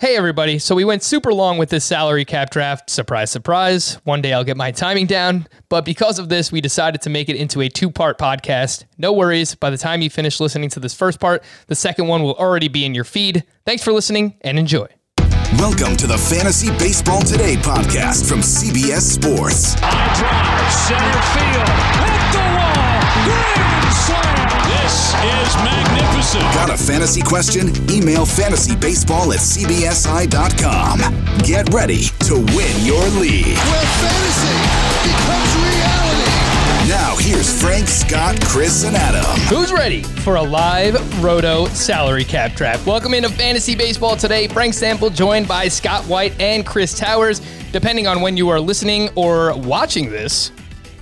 Hey, everybody. So we went super long with this salary cap draft. Surprise, surprise. One day I'll get my timing down. But because of this, we decided to make it into a two part podcast. No worries. By the time you finish listening to this first part, the second one will already be in your feed. Thanks for listening and enjoy. Welcome to the Fantasy Baseball Today podcast from CBS Sports. High drive, center field, hit the wall, grand slam. This is magnificent. Got a fantasy question? Email fantasybaseball at cbsi.com. Get ready to win your league. where fantasy becomes reality. Now, here's Frank, Scott, Chris, and Adam. Who's ready for a live Roto salary cap draft? Welcome into Fantasy Baseball today. Frank Stampfl joined by Scott White and Chris Towers. Depending on when you are listening or watching this,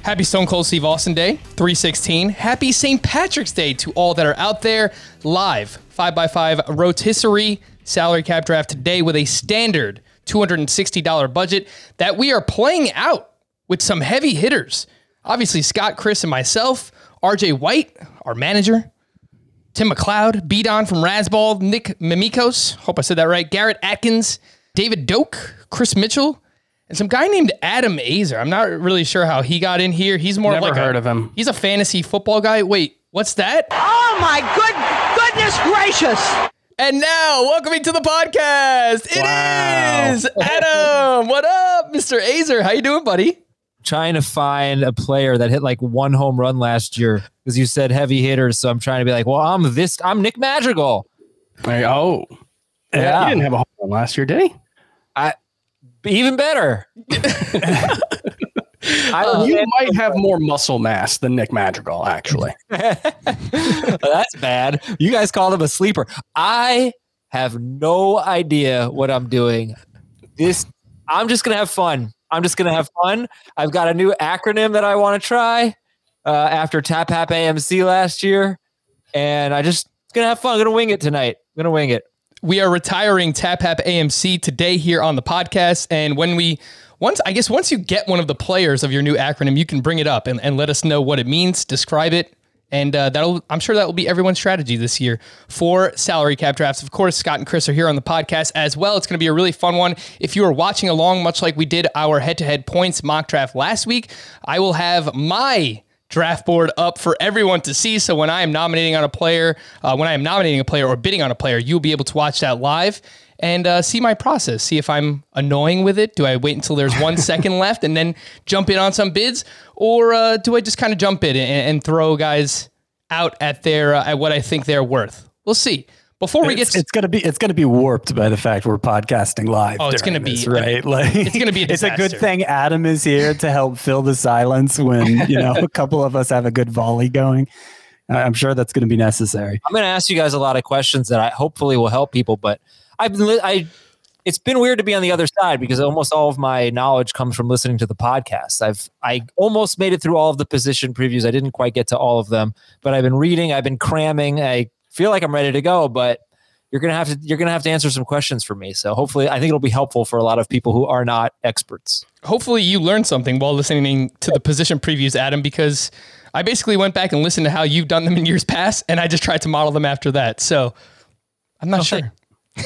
happy Stone Cold Steve Austin Day, 316. Happy St. Patrick's Day to all that are out there. Live 5x5 rotisserie salary cap draft today with a standard $260 budget that we are playing out with some heavy hitters. Obviously, Scott, Chris, and myself, RJ White, our manager, Tim McLeod, beat on from Rasball, Nick Mimikos, hope I said that right, Garrett Atkins, David Doak, Chris Mitchell, and some guy named Adam Aizer. I'm not really sure how he got in here. He's more Never like heard a, of him. He's a fantasy football guy. Wait, what's that? Oh my good goodness gracious! And now, welcoming to the podcast, it is Wow. Adam. What up, Mr. Aizer? How you doing, buddy? trying to find a player that hit like one home run last year because you said heavy hitters. So I'm trying to be like, well, I'm this, I'm Nick Madrigal. Like, oh, Yeah. He didn't have a home run last year, did he? Even better. I don't you might have more muscle mass than Nick Madrigal, actually. That's bad. You guys called him a sleeper. I have no idea what I'm doing. This, I'm just gonna have fun. I'm just gonna have fun. I've got a new acronym that I want to try uh, after Tap Hap AMC last year, and I just gonna have fun. I'm gonna wing it tonight. I'm gonna wing it. We are retiring Tap Hap AMC today here on the podcast. And when we once I guess once you get one of the players of your new acronym, you can bring it up and, and let us know what it means, describe it. And uh, that'll I'm sure that will be everyone's strategy this year for salary cap drafts. Of course, Scott and Chris are here on the podcast as well. It's going to be a really fun one. If you are watching along, much like we did our head-to-head points mock draft last week, I will have my draft board up for everyone to see. So when I am nominating on a player, uh, when I am nominating a player or bidding on a player, you'll be able to watch that live and uh, see my process. See if I'm annoying with it. Do I wait until there's one second left and then jump in on some bids, or uh, do I just kind of jump in and, and throw guys out at their uh, at what I think they're worth? We'll see. Before we get it's, it's gonna be it's gonna be warped by the fact we're podcasting live. Oh, it's gonna be- this, right. Like it's gonna be a it's a good thing Adam is here to help fill the silence when you know a couple of us have a good volley going. I- I'm sure that's going to be necessary. I'm going to ask you guys a lot of questions that I hopefully will help people. But I've been, li- I, it's been weird to be on the other side because almost all of my knowledge comes from listening to the podcast. I've, I almost made it through all of the position previews. I didn't quite get to all of them, but I've been reading. I've been cramming. I feel like I'm ready to go, but you're gonna have to, you're gonna have to answer some questions for me. So hopefully, I think it'll be helpful for a lot of people who are not experts. hopefully you learned something while listening to the position previews, Adam, because I basically went back and listened to how you've done them in years past, and I just tried to model them after that. So I'm not sure.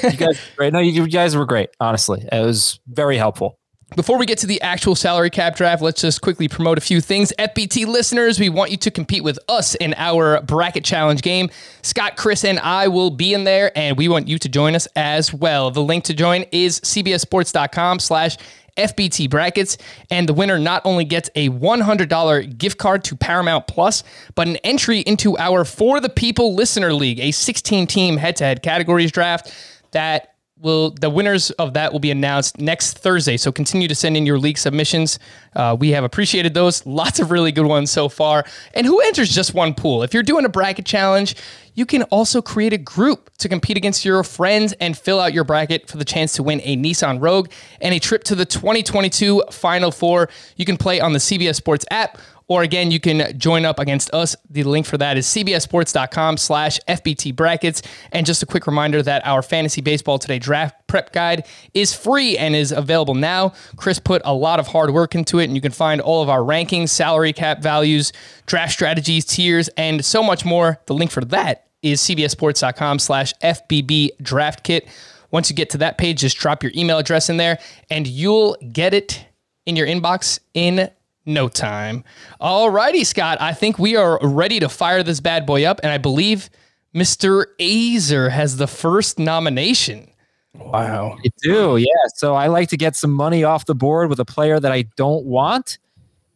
You guys, great. No, you, you guys were great. Honestly, it was very helpful. Before we get to the actual salary cap draft, let's just quickly promote a few things. FBT listeners, we want you to compete with us in our bracket challenge game. Scott, Chris, and I will be in there, and we want you to join us as well. The link to join is cbssports.com slash FBT brackets, and the winner not only gets a $100 gift card to Paramount Plus, but an entry into our For the People Listener League, a 16 team head to head categories draft that will the winners of that will be announced next Thursday. So continue to send in your league submissions. Uh, we have appreciated those. Lots of really good ones so far. And who enters just one pool? If you're doing a bracket challenge, you can also create a group to compete against your friends and fill out your bracket for the chance to win a Nissan Rogue and a trip to the 2022 Final Four. You can play on the CBS Sports app or again, you can join up against us. The link for that is cbsports.com slash FBT brackets. And just a quick reminder that our Fantasy Baseball Today draft prep guide is free and is available now. Chris put a lot of hard work into it, and you can find all of our rankings, salary cap values, draft strategies, tiers, and so much more. The link for that is cbsports.com slash FBB draft kit. Once you get to that page, just drop your email address in there and you'll get it in your inbox in no time. All righty, Scott. I think we are ready to fire this bad boy up, and I believe Mr. Aizer has the first nomination. Wow. I do, yeah. So I like to get some money off the board with a player that I don't want.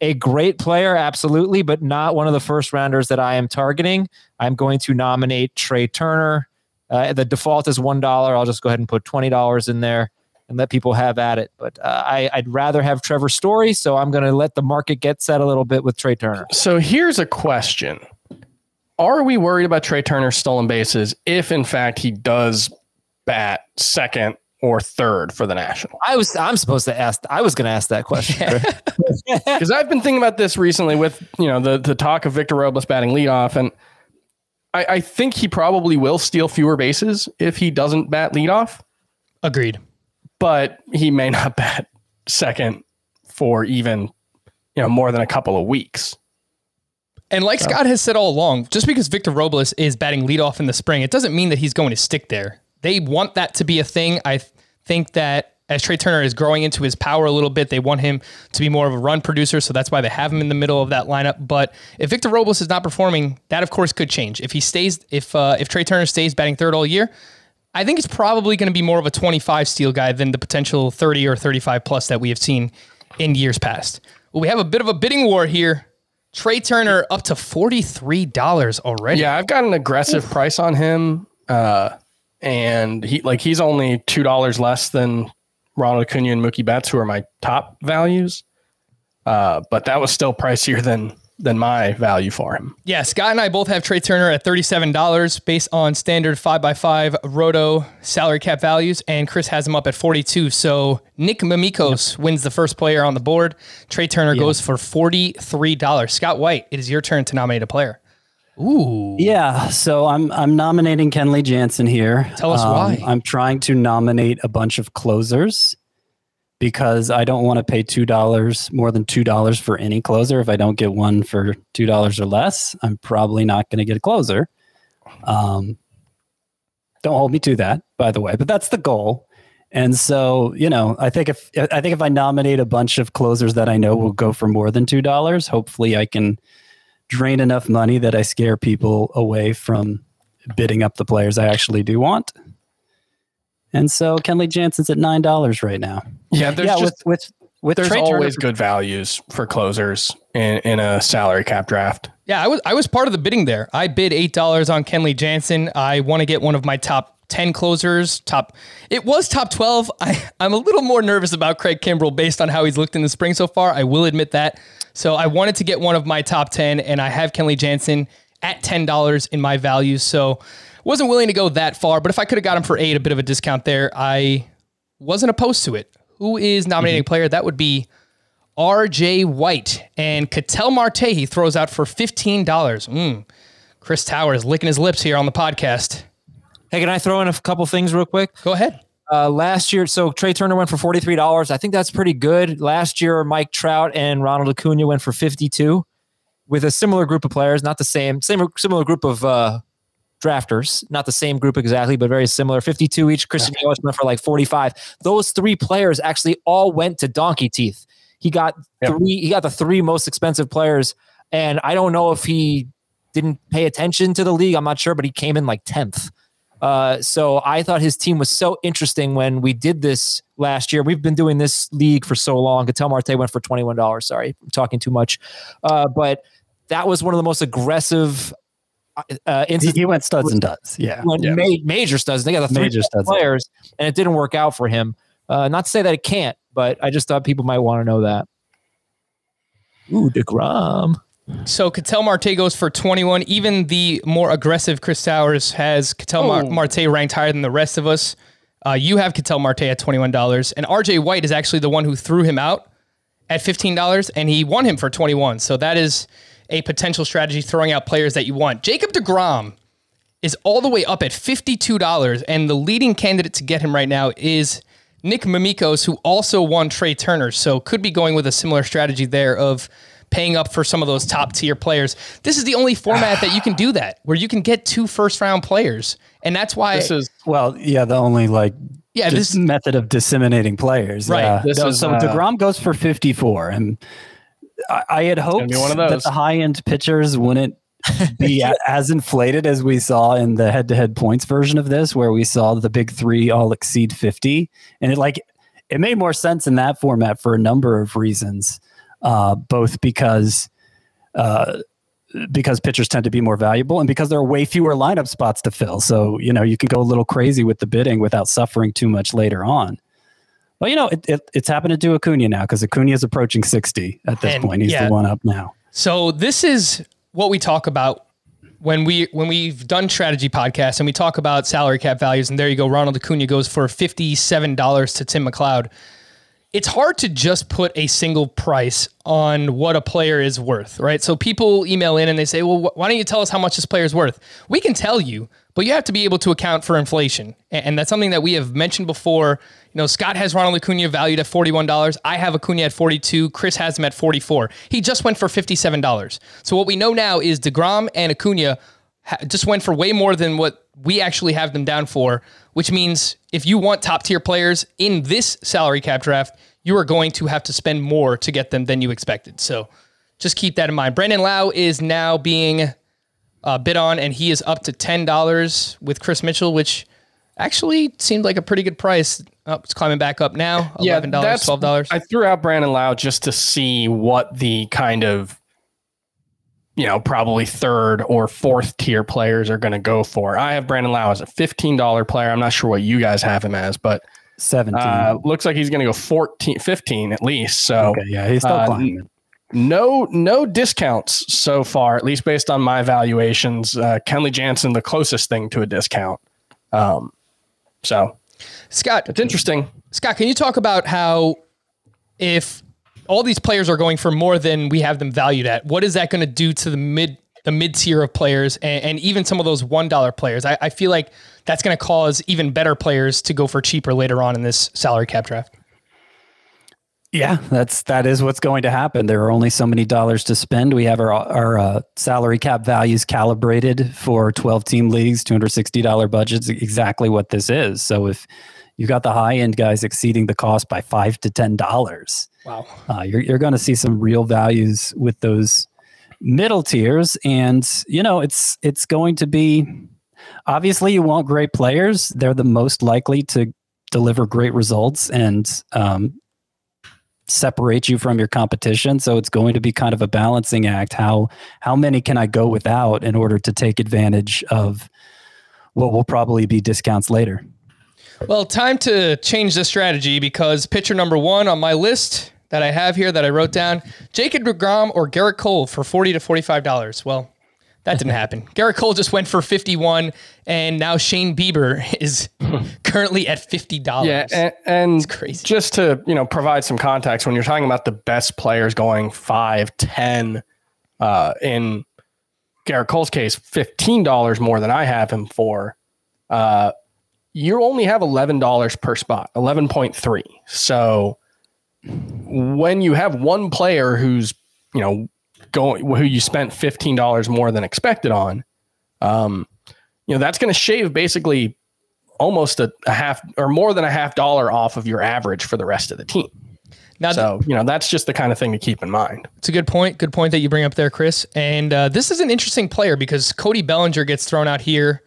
A great player, absolutely, but not one of the first rounders that I am targeting. I'm going to nominate Trea Turner. Uh, the default is $1. I'll just go ahead and put $20 in there and let people have at it. But uh, I, I'd rather have Trevor Story, so I'm going to let the market get set a little bit with Trea Turner. So here's a question. Are we worried about Trea Turner's stolen bases if in fact he does bat second or third for the National? I was I'm supposed to ask I was going to ask that question. Because I've been thinking about this recently with you know the the talk of Victor Robles batting leadoff, and I, I think he probably will steal fewer bases if he doesn't bat leadoff, Agreed. But he may not bat second for even you know more than a couple of weeks. And like Scott has said all along, just because Victor Robles is batting leadoff in the spring, it doesn't mean that he's going to stick there. They want that to be a thing. I th- think that as Trea Turner is growing into his power a little bit, they want him to be more of a run producer. So that's why they have him in the middle of that lineup. But if Victor Robles is not performing, that of course could change. If he stays, if uh, if Trea Turner stays batting third all year, I think he's probably going to be more of a 25 steal guy than the potential 30 or 35 plus that we have seen in years past. Well, we have a bit of a bidding war here. Trea Turner up to $43 already. Yeah, I've got an aggressive price on him, uh, and he like he's only two dollars less than Ronald Acuna and Mookie Betts, who are my top values. Uh, but that was still pricier than than my value for him. Yeah, Scott and I both have Trea Turner at $37 based on standard 5x5 roto salary cap values, and Chris has him up at 42 So Nick Mimikos wins the first player on the board. Trea Turner goes for $43. Scott White, it is your turn to nominate a player. Ooh. Yeah, so I'm I'm nominating Kenley Jansen here. Um, Tell us why. I'm trying to nominate a bunch of closers because I don't want to pay two dollars more than two dollars for any closer. If I don't get one for two dollars or less, I'm probably not going to get a closer. Um, don't hold me to that, by the way, but that's the goal. And so, you know, I think if I think if I nominate a bunch of closers that I know will go for more than two dollars, hopefully I can drain enough money that I scare people away from bidding up the players I actually do want. And so Kenley Jansen's at nine dollars right now. Yeah, there's yeah, just with with with there's Trea Turner- always good values for closers in, in a salary cap draft. Yeah, I was I was part of the bidding there. I bid eight dollars on Kenley Jansen. I want to get one of my top ten closers. Top it was top twelve. I, I'm a little more nervous about Craig Kimbrel based on how he's looked in the spring so far. I will admit that. So I wanted to get one of my top ten, and I have Kenley Jansen at ten dollars in my values. So wasn't willing to go that far, but if I could have got him for eight, a bit of a discount there, I wasn't opposed to it. Who is nominating a player? That would be R.J. White and Ketel Marte. He throws out for fifteen dollars. Mm. Chris Towers licking his lips here on the podcast. hey, can I throw in a couple things real quick? Go ahead. Uh, last year, so Trea Turner went for forty three dollars. I think that's pretty good. Last year, Mike Trout and Ronald Acuna went for fifty two, with a similar group of players, not the same, same similar group of uh, drafters, not the same group exactly, but very similar. Fifty two each. Christian Yelich went for like forty five. Those three players actually all went to Donkey Teeth. He got Yep. three. He got the three most expensive players, and I don't know if he didn't pay attention to the league. I'm not sure, but he came in like tenth. Uh, so I thought his team was so interesting when we did this last year. We've been doing this league for so long. Ketel Marte went for twenty one dollars. Sorry, I'm talking too much, uh, but that was one of the most aggressive uh, He, instances he went studs and duds. Yeah. when Yeah. ma- major studs. They got the three Major studs. players, and it didn't work out for him. Uh, not to say that it can't, but I just thought people might want to know that. Ooh, Degrom. So Ketel Marte goes for 21. Even the more aggressive Chris Towers has Ketel Mar- Marte ranked higher than the rest of us. Uh, you have Ketel Marte at $21. And RJ White is actually the one who threw him out at $15, and he won him for 21. So that is a potential strategy throwing out players that you want. Jacob DeGrom is all the way up at $52, and the leading candidate to get him right now is Nick Mimikos, who also won Trea Turner. So could be going with a similar strategy there of paying up for some of those top tier players. This is the only format that you can do that, where you can get two first round players. And that's why This is Well, yeah, the only like yeah, dis- this method of disseminating players. Right. Yeah. This so is, so uh, Degrom goes for 54, and I, I had hoped that the high end pitchers wouldn't be as inflated as we saw in the head to head points version of this, where we saw the big three all exceed 50, and it like it made more sense in that format for a number of reasons, uh, both because. Uh, because pitchers tend to be more valuable and because there are way fewer lineup spots to fill. So, you know, you can go a little crazy with the bidding without suffering too much later on. Well, you know, it, it, it's happened to do Acuna now because Acuna is approaching 60 at this And, point. He's yeah. the one up now. So this is what we talk about when we when we've done strategy podcasts and we talk about salary cap values. And there you go, Ronald Acuna goes for fifty seven dollars to Tim McLeod. It's hard to just put a single price on what a player is worth, right? So people email in and they say, "Well, wh- why don't you tell us how much this player is worth?" We can tell you, but you have to be able to account for inflation, A- and that's something that we have mentioned before. You know, Scott has Ronald Acuna valued at forty-one dollars. I have Acuna at forty-two. Chris has him at forty-four. He just went for fifty-seven dollars. So what we know now is Degrom and Acuna ha- just went for way more than what we actually have them down for. Which means if you want top-tier players in this salary cap draft, you are going to have to spend more to get them than you expected. So just keep that in mind. Brandon Lowe is now being uh, bid on, and he is up to ten dollars with Chris Mitchell, which actually seemed like a pretty good price. Oh, it's climbing back up now. Eleven dollars, that's- twelve dollars. I threw out Brandon Lowe just to see what the kind of you know probably third or fourth tier players are going to go for. I have Brandon Lowe as a fifteen dollar player. I'm not sure what you guys have him as, but 17. uh, looks like he's going to go 14, 15 at least. So okay, yeah, he's still uh, climbing. no no discounts so far, at least based on my valuations. Uh, Kenley Jansen, the closest thing to a discount. Um, so Scott, it's interesting. Scott, can you talk about how if all these players are going for more than we have them valued at, what is that going to do to the mid the mid tier of players and, and even some of those one dollar players? I, I feel like that's going to cause even better players to go for cheaper later on in this salary cap draft. Yeah, that's that is what's going to happen. There are only so many dollars to spend. We have our our uh, salary cap values calibrated for 12 team leagues, $260 budgets, exactly what this is. So if you got the high end guys exceeding the cost by 5 to 10 dollars, Wow. uh, you're you're going to see some real values with those middle tiers and you know, it's it's going to be obviously you want great players. They're the most likely to deliver great results and um, separate you from your competition. So it's going to be kind of a balancing act. How how many can I go without in order to take advantage of what will probably be discounts later? Well, time to change the strategy because pitcher number one on my list that I have here that I wrote down, Jacob DeGrom or Gerrit Cole for forty to forty-five dollars. Well, that didn't happen. Gerrit Cole just went for fifty-one, and now Shane Bieber is currently at fifty dollars. Yeah, and, and crazy. just to you know provide some context, when you're talking about the best players going five, ten, uh, in Gerrit Cole's case, fifteen dollars more than I have him for, uh, you only have eleven dollars per spot, eleven point three. So when you have one player who's you know going who you spent fifteen dollars more than expected on, um, you know that's going to shave basically almost a, a half or more than a half dollar off of your average for the rest of the team. Now, So, you know, that's just the kind of thing to keep in mind. It's a good point. Good point that you bring up there, Chris. And uh, this is an interesting player because Cody Bellinger gets thrown out here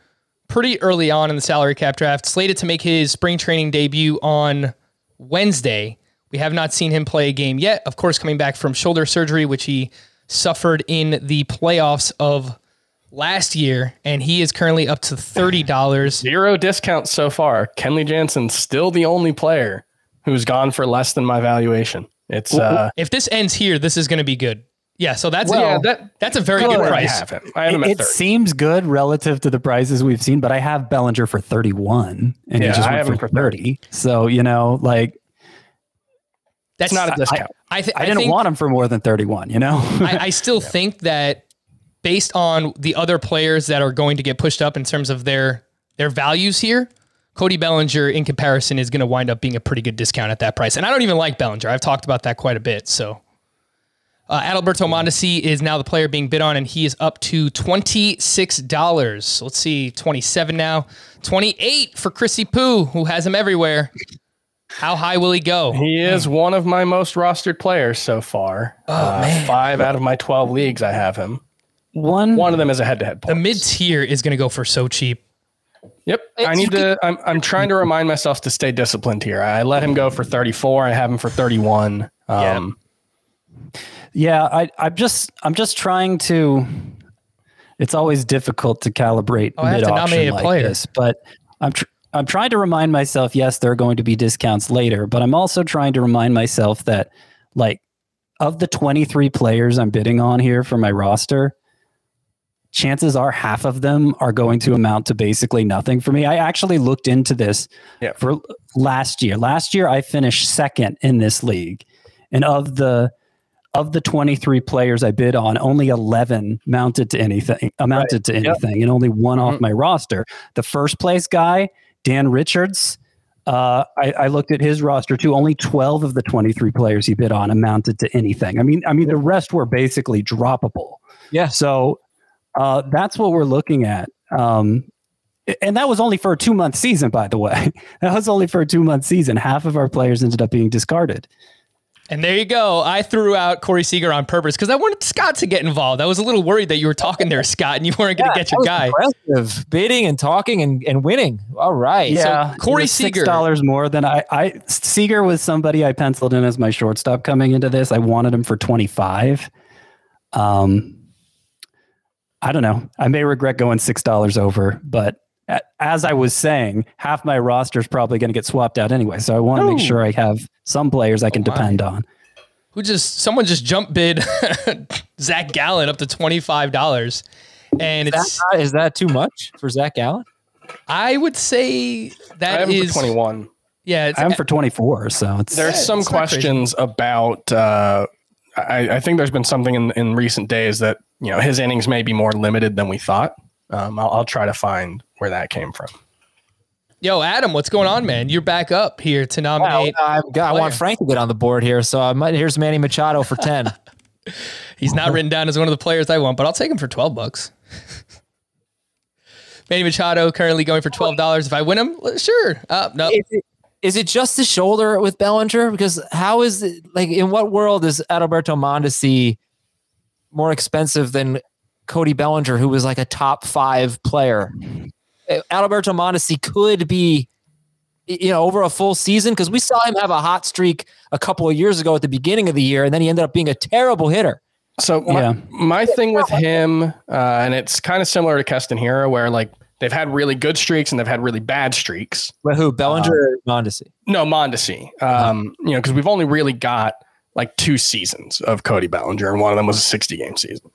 pretty early on in the salary cap draft, slated to make his spring training debut on Wednesday. We have not seen him play a game yet. Of course, coming back from shoulder surgery, which he suffered in the playoffs of last year, and he is currently up to thirty dollars. Zero discounts so far. Kenley Jansen's still the only player who's gone for less than my valuation. It's uh, If this ends here, this is going to be good. Yeah, so that's yeah, a, that that's a very good where I price. have him. I have him It, at it seems good relative to the prices we've seen, but I have Bellinger for 31 and Yeah, he just I went have for him for 30. So, you know, like That's It's not a discount. I, th- I didn't think, want him for more than 31, you know? I, I still think that based on the other players that are going to get pushed up in terms of their their values here, Cody Bellinger in comparison is going to wind up being a pretty good discount at that price. And I don't even like Bellinger. I've talked about that quite a bit. So uh, Adalberto Mondesi is now the player being bid on, and he is up to twenty six dollars. Let's see, twenty seven now, twenty eight for Chrissy Poo, who has him everywhere. How high will he go? He is one of my most rostered players so far. Oh man, five out of my twelve leagues, I have him. One, One of them is a head-to-head. The mid tier is going to go for so cheap. Yep. I need to. I'm. I'm trying to remind myself to stay disciplined here. I let him go for 34. I have him for 31. Um, Yeah, I, I'm just I'm just trying to. It's always difficult to calibrate Oh, mid auction like player. this, but I'm tr- I'm trying to remind myself. Yes, there are going to be discounts later, but I'm also trying to remind myself that like of the 23 players I'm bidding on here for my roster, chances are half of them are going to amount to basically nothing for me. I actually looked into this Yeah. for last year. Last year I finished second in this league. And of the of the 23 players I bid on, only 11 mounted to anything, amounted to anything, and only one off my roster. The first place guy, Dan Richards, uh, I, I looked at his roster too. Only 12 of the 23 players he bid on amounted to anything. I mean, I mean, the rest were basically droppable. Yeah. So uh, that's what we're looking at. Um, and that was only for a two month season, by the way. That was only for a two month season. Half of our players ended up being discarded. And there you go. I threw out Corey Seager on purpose because I wanted Scott to get involved. I was a little worried that you were talking there, Scott, and you weren't going to get your guy. Impressive bidding and talking and, and winning. All right. Yeah, Corey Seager- six dollars more than I. I Seager was somebody I penciled in as my shortstop coming into this. I wanted him for twenty five. Um, I don't know. I may regret going six dollars over, but a- as I was saying, half my roster is probably going to get swapped out anyway. So I want to make Oh. sure I have some players I can my. depend on. Who just someone just jump bid Zach Gallen up to twenty five dollars, and Is that, it's not- is that too much for Zach Gallen? I would say I that have him is for 21. yeah. I'm for twenty four. So it's There's Yeah, some it's questions about. Uh, I, I think there's been something in, in recent days that you know his innings may be more limited than we thought. Um, I'll, I'll try to find where that came from. yo Adam, what's going on, man? You're back up here to Well, nominate. I've got, I want. Frank to get on the board here. So I might, here's Manny Machado for 10. He's not written down as one of the players I want, but I'll take him for 12 bucks. Manny Machado currently going for $12. If I win him, sure. Uh, no. is, it, is it just the shoulder with Bellinger? Because how is it like in what world is Adalberto Mondesi more expensive than Cody Bellinger, who was like a top five player? Alberto Adalberto Mondesi could be, you know, over a full season because we saw him have a hot streak a couple of years ago at the beginning of the year, and then he ended up being a terrible hitter. So my, Yeah. my thing with him, uh, and it's kind of similar to Keston Hiura, where like they've had really good streaks and they've had really bad streaks. But who Bellinger or Mondesi? No, Mondesi. Um, You know, because we've only really got like two seasons of Cody Bellinger, and one of them was a 60 game season.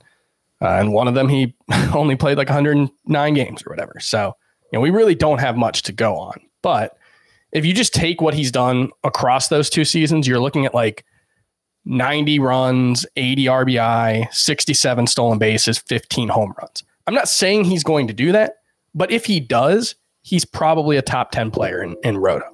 Uh, and one of them he only played like 109 games or whatever. So, you know, we really don't have much to go on. But if you just take what he's done across those two seasons, you're looking at like 90 runs, 80 RBI, 67 stolen bases, 15 home runs. I'm not saying he's going to do that, but if he does, he's probably a top 10 player in, in Roto.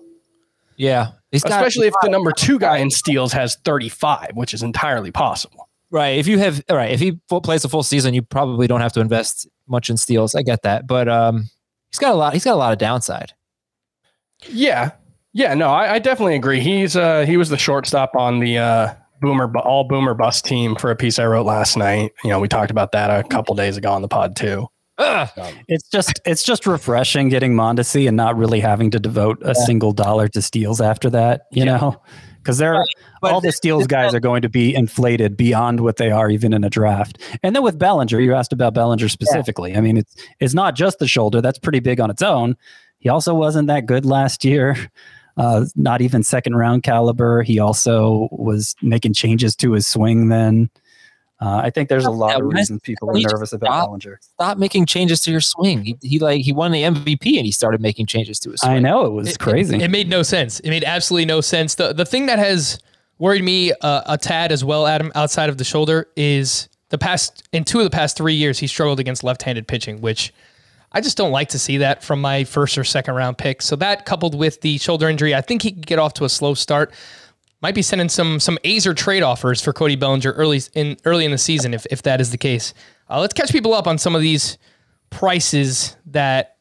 Yeah, Especially if the number two guy in steals has 35, which is entirely possible. Right. If you have all right, if he full, plays a full season, you probably don't have to invest much in steals. I get that, but um, he's got a lot. He's got a lot of downside. Yeah. Yeah, no, I, I definitely agree. He's uh he was the shortstop on the uh boomer all boomer bust team for a piece I wrote last night. You know, we talked about that a couple days ago on the pod too. It's just it's just refreshing getting Mondesi and not really having to devote a single dollar to steals after that, you know, because they're all the steals guys are going to be inflated beyond what they are even in a draft. And then with Bellinger, you asked about Bellinger specifically. I mean, it's it's not just the shoulder; that's pretty big on its own. He also wasn't that good last year. Uh, not even second round caliber. He also was making changes to his swing then. Uh, I think there's a lot of reasons people are nervous about stop- Bellinger. Stop making changes to your swing. He, he like he won the MVP and he started making changes to his swing. I know it was It- crazy. It, it made no sense. It made absolutely no sense. The the thing that has worried me uh, a tad as well, Adam, outside of the shoulder, is the past in two of the past three years he struggled against left-handed pitching, which I just don't like to see that from my first or second round pick. So that coupled with the shoulder injury, I think he could get off to a slow start. Might be sending some some Aizer trade offers for Cody Bellinger early in early in the season if if that is the case. Uh, let's catch people up on some of these prices that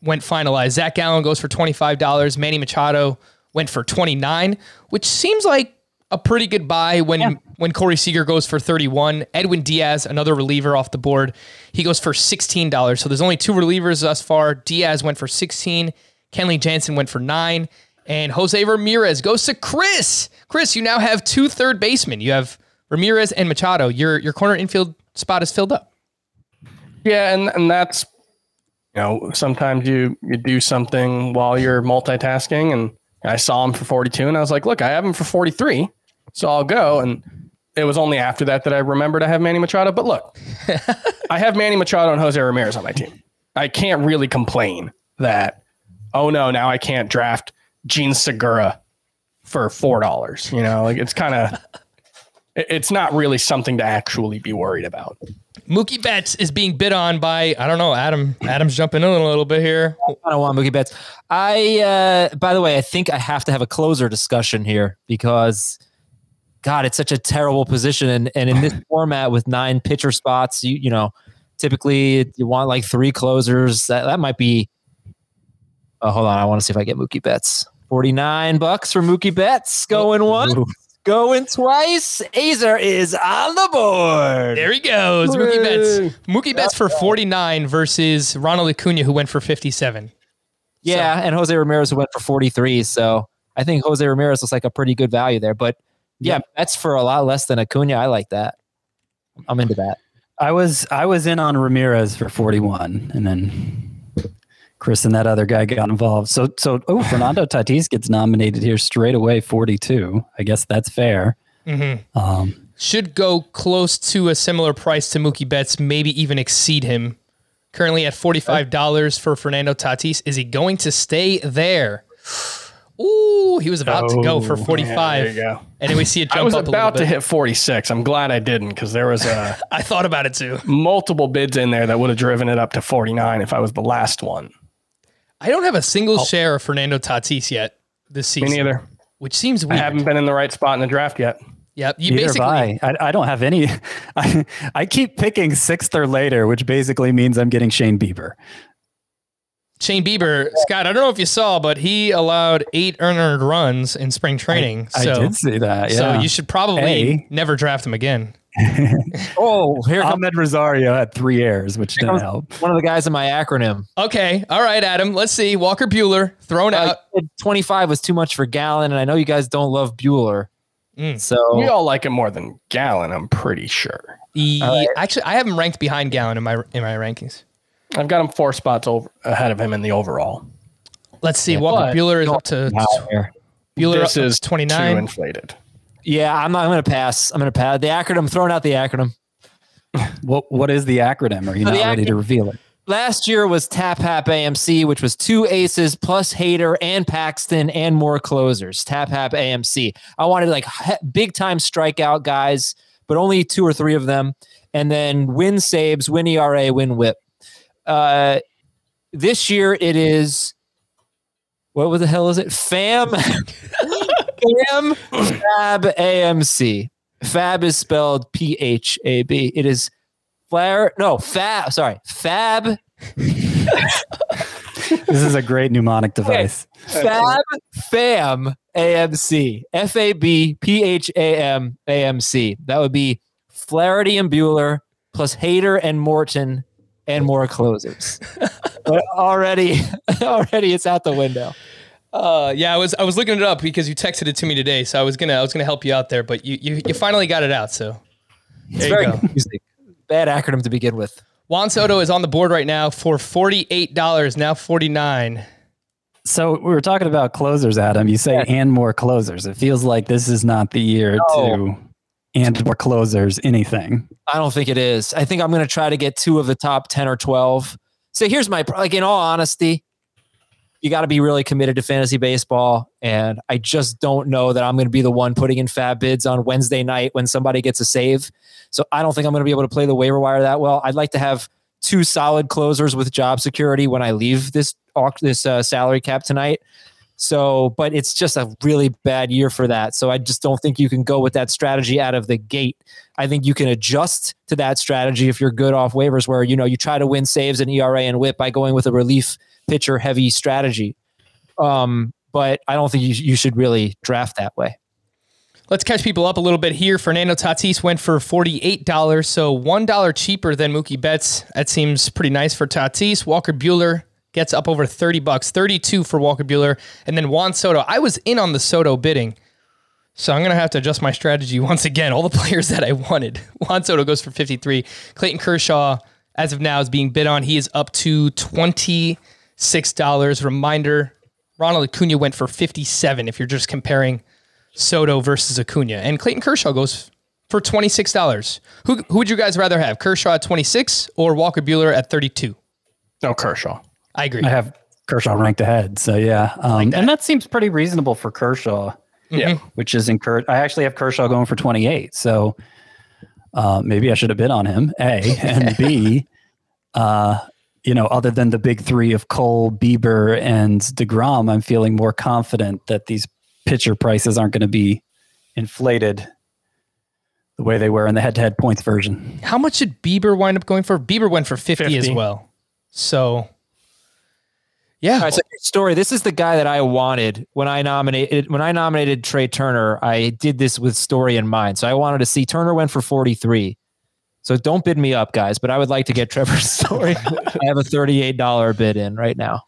went finalized. Zach Gallen goes for twenty five dollars. Manny Machado went for twenty nine, which seems like a pretty good buy when when Corey Seager goes for thirty one. Edwin Diaz, another reliever off the board, he goes for sixteen dollars. So there's only two relievers thus far. Diaz went for sixteen. Kenley Jansen went for nine. And Jose Ramirez goes to Chris. Chris, you now have two third basemen. You have Ramirez and Machado. Your your corner infield spot is filled up. Yeah, and and that's you know sometimes you you do something while you're multitasking, and I saw him for 42, and I was like, look, I have him for 43, so I'll go. And it was only after that that I remembered I have Manny Machado. But look, I have Manny Machado and Jose Ramirez on my team. I can't really complain that. Oh no, now I can't draft Jean Segura for four dollars. You know, like it's kind of. It's not really something to actually be worried about. Mookie Betts is being bid on by I don't know Adam. Adam's jumping in a little bit here. I don't want Mookie Betts. I, uh, by the way, I think I have to have a closer discussion here because, God, it's such a terrible position, and and in this format with nine pitcher spots, you you know, typically you want like three closers. That that might be. Oh, hold on, I want to see if I get Mookie Betts. Forty nine bucks for Mookie Betts. Going once, going twice. Aizer is on the board. There he goes, Mookie Betts. Mookie Betts for forty nine versus Ronald Acuna who went for fifty seven. Yeah, and Jose Ramirez who went for 43. So I think Jose Ramirez looks like a pretty good value there. But yeah, that's for a lot less than Acuna. I like that. I'm into that. I was I was in on Ramirez for 41, and then Chris and that other guy got involved. So so oh, Fernando Tatis gets nominated here straight away, 42. I guess that's fair. Mm-hmm. Um, Should go close to a similar price to Mookie Betts, maybe even exceed him. Currently at forty five dollars for Fernando Tatis. Is he going to stay there? Ooh, he was about to go for 45. Yeah, there you go. And then we see it I jump was up a little about to bit. hit 46. I'm glad I didn't because there was a. I thought about it too. multiple bids in there that would have driven it up to 49 if I was the last one. I don't have a single oh. share of Fernando Tatis yet this season. Me neither. which seems I haven't been in the right spot in the draft yet. Yep, you neither basically. I. I. I don't have any. I, I keep picking sixth or later, which basically means I'm getting Shane Bieber. Shane Bieber, Scott, I don't know if you saw, but he allowed eight earned runs in spring training. I so, did see that. Yeah. so you should probably A. never draft him again. Oh, here comes Amed Rosario had three errors, which didn't help. one of the guys in my acronym. Okay, all right, Adam. Let's see. Walker Buehler thrown Uh, out. 25 was too much for Gallen, and I know you guys don't love Buehler. Mm. So We all like him more than Gallen, I'm pretty sure. He- Actually, I have him ranked behind Gallen in my in my rankings. I've got him four spots over ahead of him in the overall. Let's see. Walker Buehler is up to Wow, here. Buehler this up is to twenty too inflated. Yeah, I'm not. I'm going to pass. I'm going to pass the acronym. I'm throwing out the acronym. What What is the acronym? Are you So not ready acronym- to reveal it? Last year was Tap Hap AMC, which was two aces plus Hader and Paxton and more closers. Tap Hap AMC. I wanted like big time strikeout guys, but only two or three of them, and then win saves, win ERA, win WHIP. Uh, this year it is. What the hell is it? Fam, Fab AMC. Fab is spelled P H A B. It is Flare. No, Fab. Sorry, Fab. This is a great mnemonic device. Fab Fam AMC. F A B P H A M AMC. That would be Flaherty and Buehler plus Hader and Morton and more closers. but already, already it's out the window. Uh, yeah, I was I was looking it up because you texted it to me today, so I was gonna I was gonna help you out there, but you you, you finally got it out. So It's very confusing. Bad acronym to begin with. Juan Soto is on the board right now for forty eight dollars, now forty nine. So we were talking about closers, Adam. You say and more closers. It feels like this is not the year No. to and more closers anything. I don't think it is. I think I'm going to try to get two of the top 10 or 12. So here's my, like, in all honesty, you got to be really committed to fantasy baseball. And I just don't know that I'm going to be the one putting in FAAB bids on Wednesday night when somebody gets a save. So I don't think I'm going to be able to play the waiver wire that well. I'd like to have two solid closers with job security when I leave this, this uh, salary cap tonight. So, but it's just a really bad year for that. So I just don't think you can go with that strategy out of the gate. I think you can adjust to that strategy if you're good off waivers where, you know, you try to win saves and ERA and whip by going with a relief pitcher heavy strategy. Um, but I don't think you, you should really draft that way. Let's catch people up a little bit here. Fernando Tatis went for $48, so $1 cheaper than Mookie Betts. That seems pretty nice for Tatis. Walker Buehler gets up over 30 bucks, 32 for Walker Buehler. And then Juan Soto. I was in on the Soto bidding, so I'm going to have to adjust my strategy once again. All the players that I wanted. Juan Soto goes for 53. Clayton Kershaw, as of now, is being bid on. He is up to $26. Reminder, Ronald Acuna went for 57 if you're just comparing Soto versus Acuna. And Clayton Kershaw goes for $26. Who, who would you guys rather have? Kershaw at 26 or Walker Buehler at 32? No Kershaw. I agree. I have Kershaw ranked ahead. So yeah. Um, and that seems pretty reasonable for Kershaw. Yeah. Which is encouraged. I actually have Kershaw going for 28. So uh, maybe I should have bid on him, A. And B, uh, you know, other than the big three of Cole, Bieber, and DeGrom, I'm feeling more confident that these pitcher prices aren't going to be inflated the way they were in the head to head points version. How much did Bieber wind up going for? Bieber went for 50, as well. So, yeah. All right, so story. This is the guy that I wanted when I nominated when I nominated Trea Turner. I did this with story in mind. So I wanted to see Turner went for 43. So don't bid me up, guys. But I would like to get Trevor's Story. I have a $38 bid in right now.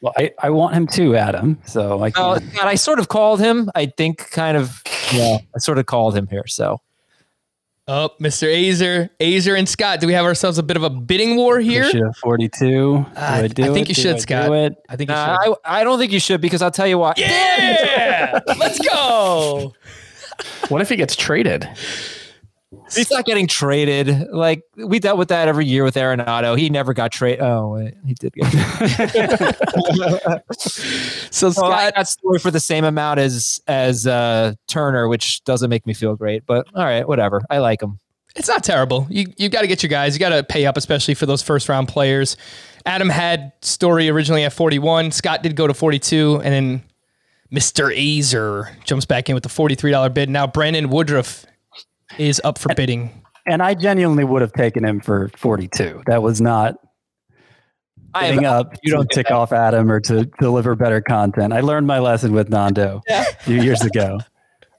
Well, I, I want him too, Adam. So I oh, can't. God, I sort of called him. I think kind of. Yeah, I sort of called him here. So Oh, Mr. Aizer, Aizer and Scott. Do we have ourselves a bit of a bidding war here? should have 42. Do uh, I- I, do I think it? you Do should, I Scott. Do it? I think you Nah, should. I I don't think you should because I'll tell you why. yeah, let's go. What if he gets traded? He's not getting traded. Like we dealt with that every year with Arenado. He never got traded. Oh, wait, he did get. So Well, Scott, got Story for the same amount as as uh, Turner, which doesn't make me feel great. But all right, whatever. I like him. it's not terrible. You you got to get your guys. You got to pay up, especially for those first round players. Adam had Story originally at 41. Scott did go to 42, and then Mr. Aizer jumps back in with the $43 bid. Now Brandon Woodruff is up for bidding. And I genuinely would have taken him for 42. That was not I getting have, up you don't tick that. off Adam or to deliver better content. I learned my lesson with Nando a few years ago.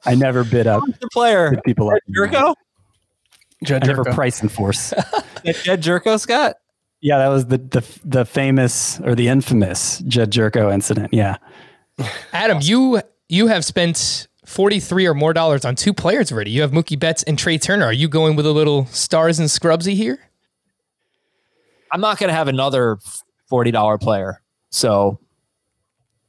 I never bid up the player. bid people up. Gyorko? Jed I never price enforce. Jed Gyorko, Scott? yeah, that was the, the the famous or the infamous Jed Gyorko incident. Yeah. Adam, you you have spent 43 or more dollars on two players already. You have Mookie Betts and Trea Turner. Are you going with a little stars and scrubsy here? I'm not going to have another $40 player. So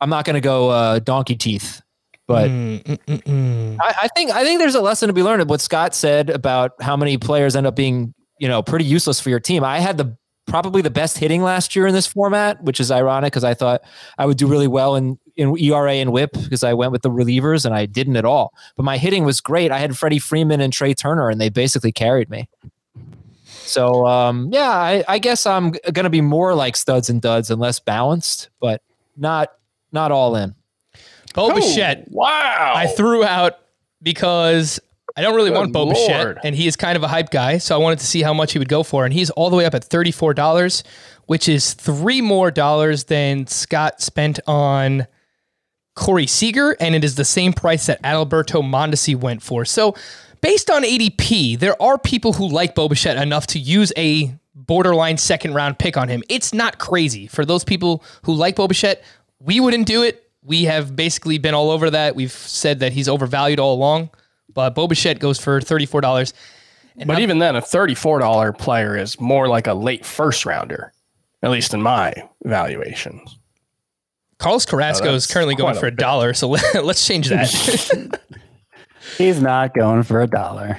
I'm not going to go uh, donkey teeth. But Mm, mm, mm. I, I think I think there's a lesson to be learned of what Scott said about how many players end up being, you know, pretty useless for your team. I had the probably the best hitting last year in this format, which is ironic because I thought I would do really well in in ERA and WHIP because I went with the relievers and I didn't at all. But my hitting was great. I had Freddie Freeman and Trea Turner, and they basically carried me. So um, yeah, I, I guess I'm going to be more like studs and duds and less balanced, but not not all in. Bo Bichette, Wow. I threw out because I don't really Good want Bo Bichette, and he is kind of a hype guy. So I wanted to see how much he would go for, and he's all the way up at thirty-four dollars, which is three more dollars than Scott spent on Corey Seager, and it is the same price that Alberto Mondesi went for. So, based on ADP, there are people who like Bo Bichette enough to use a borderline second round pick on him. It's not crazy for those people who like Bo Bichette. We wouldn't do it. We have basically been all over that. We've said that he's overvalued all along, but Bo Bichette goes for thirty-four dollars. But even then, a thirty-four dollar player is more like a late first rounder, at least in my evaluations. Carlos Carrasco is currently going a for a bit. dollar, so let, let's change that. He's not going for a dollar.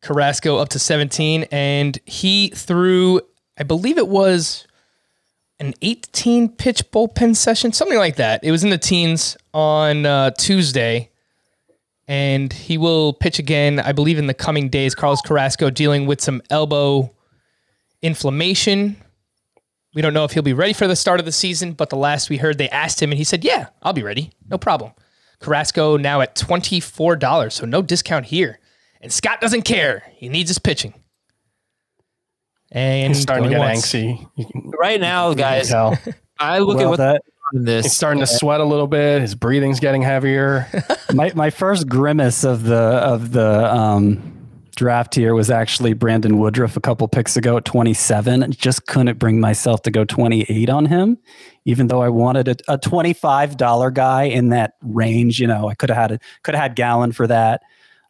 Carrasco up to 17, and he threw, I believe it was an 18 pitch bullpen session, something like that. It was in the teens on uh, Tuesday, and he will pitch again, I believe, in the coming days. Carlos Carrasco dealing with some elbow inflammation. We don't know if he'll be ready for the start of the season, but the last we heard, they asked him, and he said, Yeah, I'll be ready. No problem. Carrasco now at $24, so no discount here. And Scott doesn't care. He needs his pitching. And He's starting to get once. antsy. Can Right now, guys. I look at what that this. He's starting to sweat a little bit. His breathing's getting heavier. my my first grimace of the of the um, draft here was actually Brandon Woodruff a couple picks ago at 27. Just couldn't bring myself to go 28 on him, even though I wanted a, a $25 guy in that range. You know, I could have had a, could have had Gallen for that.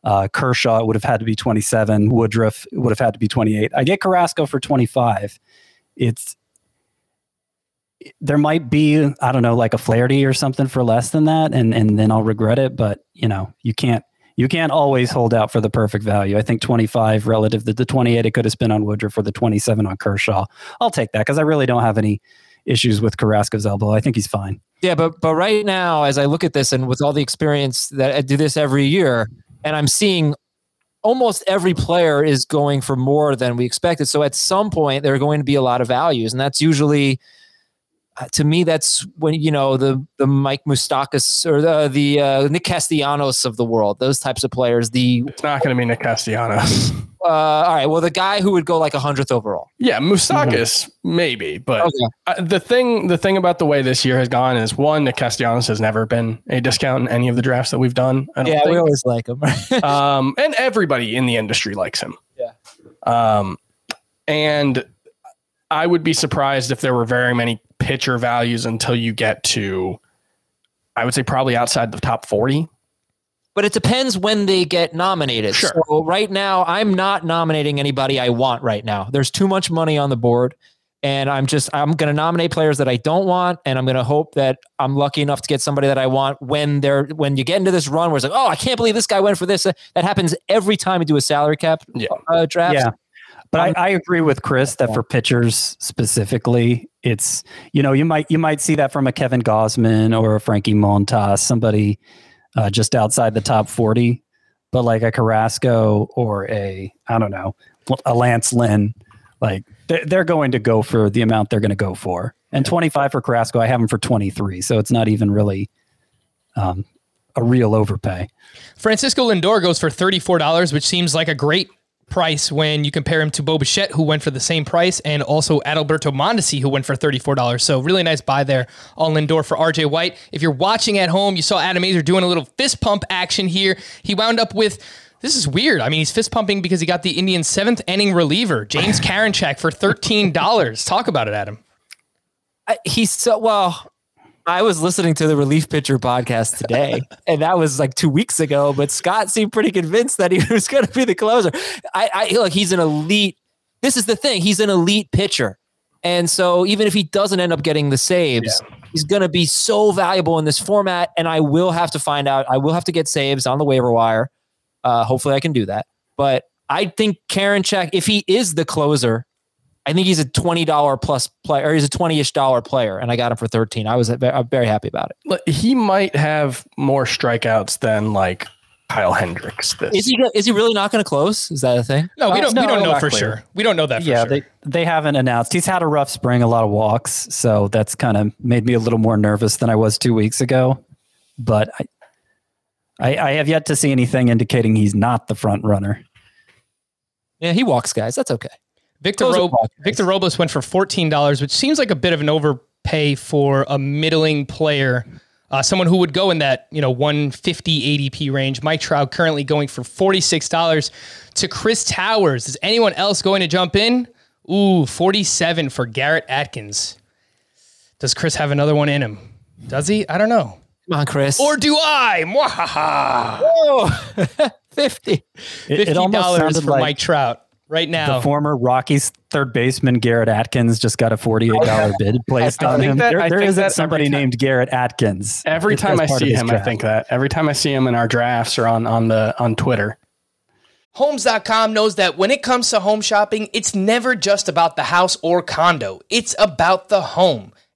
Uh, Kershaw would have had to be 27. Woodruff would have had to be 28. I get Carrasco for 25. It's there might be I don't know like a Flaherty or something for less than that, and and then I'll regret it. But you know you can't you can't always hold out for the perfect value. I think 25 relative to the 28 it could have spent on Woodruff for the 27 on Kershaw. I'll take that because I really don't have any issues with Carrasco's elbow. I think he's fine. Yeah, but but right now, as I look at this, and with all the experience that I do this every year, and I'm seeing almost every player is going for more than we expected. So at some point, there are going to be a lot of values, and that's usually. Uh, to me, that's when you know the the Mike Moustakas or the the uh, Nick Castellanos of the world, those types of players. The It's not going to be Nick Castellanos. uh, all right, well, the guy who would go like a hundredth overall. Yeah, Moustakas maybe, but Okay. uh, the thing the thing about the way this year has gone is one, Nick Castellanos has never been a discount in any of the drafts that we've done. I don't Yeah, we always like him. um, and everybody in the industry likes him. Yeah. Um, and I would be surprised if there were very many pitcher values until you get to, I would say probably outside the top forty. but it depends when they get nominated. Sure. So right now, I'm not nominating anybody I want right now. There's too much money on the board. And I'm just I'm going to nominate players that I don't want, and I'm going to hope that I'm lucky enough to get somebody that I want when they're when you get into this run where it's like, oh, I can't believe this guy went for this. That happens every time you do a salary cap Yeah. uh, draft. Yeah. But I, I agree with Chris that for pitchers specifically, it's you know you might you might see that from a Kevin Gausman or a Frankie Montas, somebody uh, just outside the top forty. But like a Carrasco or a I don't know a Lance Lynn, like they're, they're going to go for the amount they're going to go for. And twenty five for Carrasco, I have him for twenty three, so it's not even really um, a real overpay. Francisco Lindor goes for $34, which seems like a great price when you compare him to Bo Bichette, who went for the same price, and also Adalberto Mondesi, who went for $34. So really nice buy there on Lindor for RJ White. If you're watching at home, you saw Adam Aizer doing a little fist pump action here. He wound up with this is weird. I mean, he's fist pumping because he got the Indians' seventh inning reliever, James Karinchak, for $13. Talk about it, Adam. I, he's so well. I was listening to the relief pitcher podcast today, and that was like two weeks ago. But Scott seemed pretty convinced that he was going to be the closer. I, I look, he's an elite. This is the thing; he's an elite pitcher, and so even if he doesn't end up getting the saves, he's going to be so valuable in this format. And I will have to find out. I will have to get saves on the waiver wire. Uh, hopefully, I can do that. But I think Karinchak, if he is the closer, I think he's a twenty dollar plus player, or he's a twenty ish dollar player, and I got him for thirteen. I was I'm very happy about it. Look, He might have more strikeouts than like Kyle Hendricks. This Is he is he really not going to close? Is that a thing? No, we Uh, don't. no, we don't know not for clear. sure. We don't know that for yeah, sure. they they haven't announced. He's had a rough spring, a lot of walks, so that's kind of made me a little more nervous than I was two weeks ago. But I, I, I have yet to see anything indicating he's not the front runner. Yeah, he walks guys. That's okay. Victor Those Ro- Victor Robles went for fourteen dollars, which seems like a bit of an overpay for a middling player, uh, someone who would go in that you know 150 ADP range. Mike Trout currently going for forty six dollars to Chris Towers. Is anyone else going to jump in? Ooh, forty seven for Garrett Atkins. Does Chris have another one in him? Does he? I don't know. Come on, Chris. Or do I? Mwahaha. oh, 50. It, Fifty it almost sounded for like Mike Trout right now. the former Rockies third baseman Garrett Atkins just got a forty-eight dollar oh, bid placed I on think him. that- there I there think isn't that somebody time- named Garrett Atkins. Every time I as part of see this him, I think that. Every time I see him in our drafts or on on the on Twitter. Homes.com knows that when it comes to home shopping, it's never just about the house or condo. It's about the home.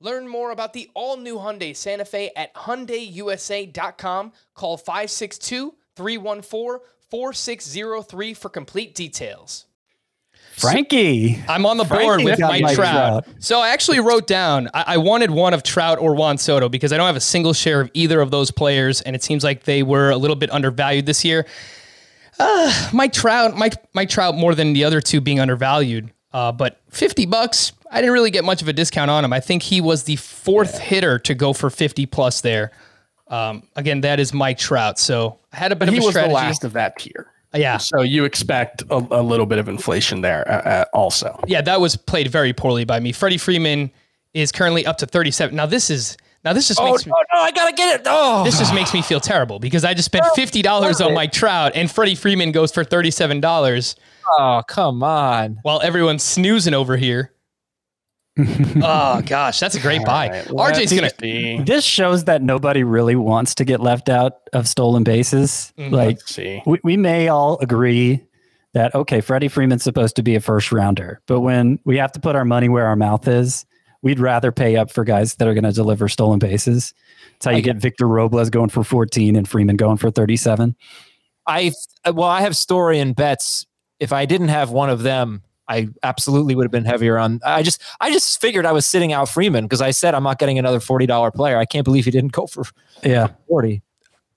Learn more about the all-new Hyundai Santa Fe at hyundaiusa.com. Call 562-314-4603 for complete details. Frankie. I'm on the board Frankie with Mike Mike Trout. Trout. So I actually wrote down I, I wanted one of Trout or Juan Soto because I don't have a single share of either of those players, and it seems like they were a little bit undervalued this year. Uh, Mike Trout, Mike Mike Trout more than the other two being undervalued. Uh, but 50 bucks, I didn't really get much of a discount on him. I think he was the fourth hitter to go for 50 plus there. Um, again, that is Mike Trout. So I had a bit But of he a was strategy. the last of that tier. Yeah. So you expect a, a little bit of inflation there uh, uh, also. yeah, that was played very poorly by me. Freddie Freeman is currently up to 37. Now this is now this just Oh, makes me no, no, I got to get it. Oh, this just makes me feel terrible because I just spent fifty dollars on Mike Trout and Freddie Freeman goes for thirty seven dollars oh, come on. while everyone's snoozing over here. Oh gosh, that's a great buy. All right, RJ's gonna see. This shows that nobody really wants to get left out of stolen bases. Mhm. Like Let's see. we, we may all agree that okay, Freddie Freeman's supposed to be a first rounder, but when we have to put our money where our mouth is, we'd rather pay up for guys that are going to deliver stolen bases. That's how you get Victor Robles going for 14 and Freeman going for 37. I well, I have Story and Betts. If I didn't have one of them, I absolutely would have been heavier on. I just, I just figured I was sitting out Freeman because I said I'm not getting another forty dollar player. I can't believe he didn't go for Yeah. forty.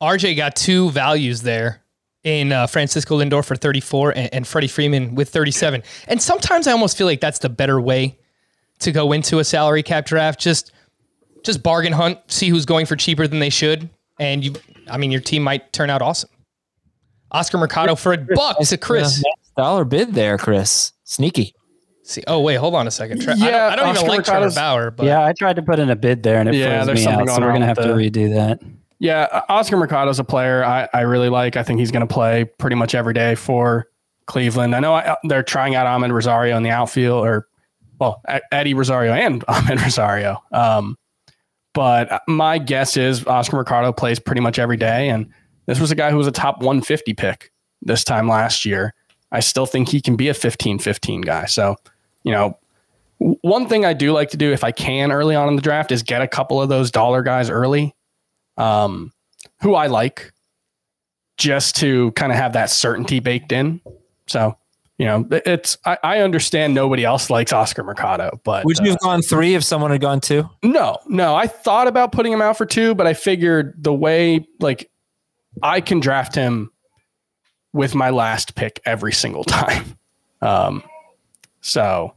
RJ got two values there in uh, Francisco Lindor for 34 and, and Freddie Freeman with 37. And sometimes I almost feel like that's the better way to go into a salary cap draft. Just just bargain hunt, see who's going for cheaper than they should, and you. I mean, your team might turn out awesome. Oscar Mercado for a buck to Chris. dollar bid there, Chris. Sneaky. See, oh wait, hold on a second. Tra- I don't, Yeah, I don't even Oscar like Trevor Mercado's- Bauer, but yeah, I tried to put in a bid there and it Yeah, froze there's me something out, so we're going to have with to redo that. Yeah, uh, Oscar Mercado's a player I, I really like. I think he's going to play pretty much every day for Cleveland. I know I, they're trying out Amed Rosario in the outfield, or well, Eddie Rosario and Amed Rosario. Um, but my guess is Oscar Mercado plays pretty much every day, and this was a guy who was a top 150 pick this time last year. I still think he can be a 15-15 guy. So, you know, one thing I do like to do if I can early on in the draft is get a couple of those dollar guys early um, who I like, just to kind of have that certainty baked in. So, you know, it's I, I understand nobody else likes Oscar Mercado, but Would you uh, have gone three if someone had gone two? no, no, I thought about putting him out for two, but I figured the way like I can draft him with my last pick every single time. Um, so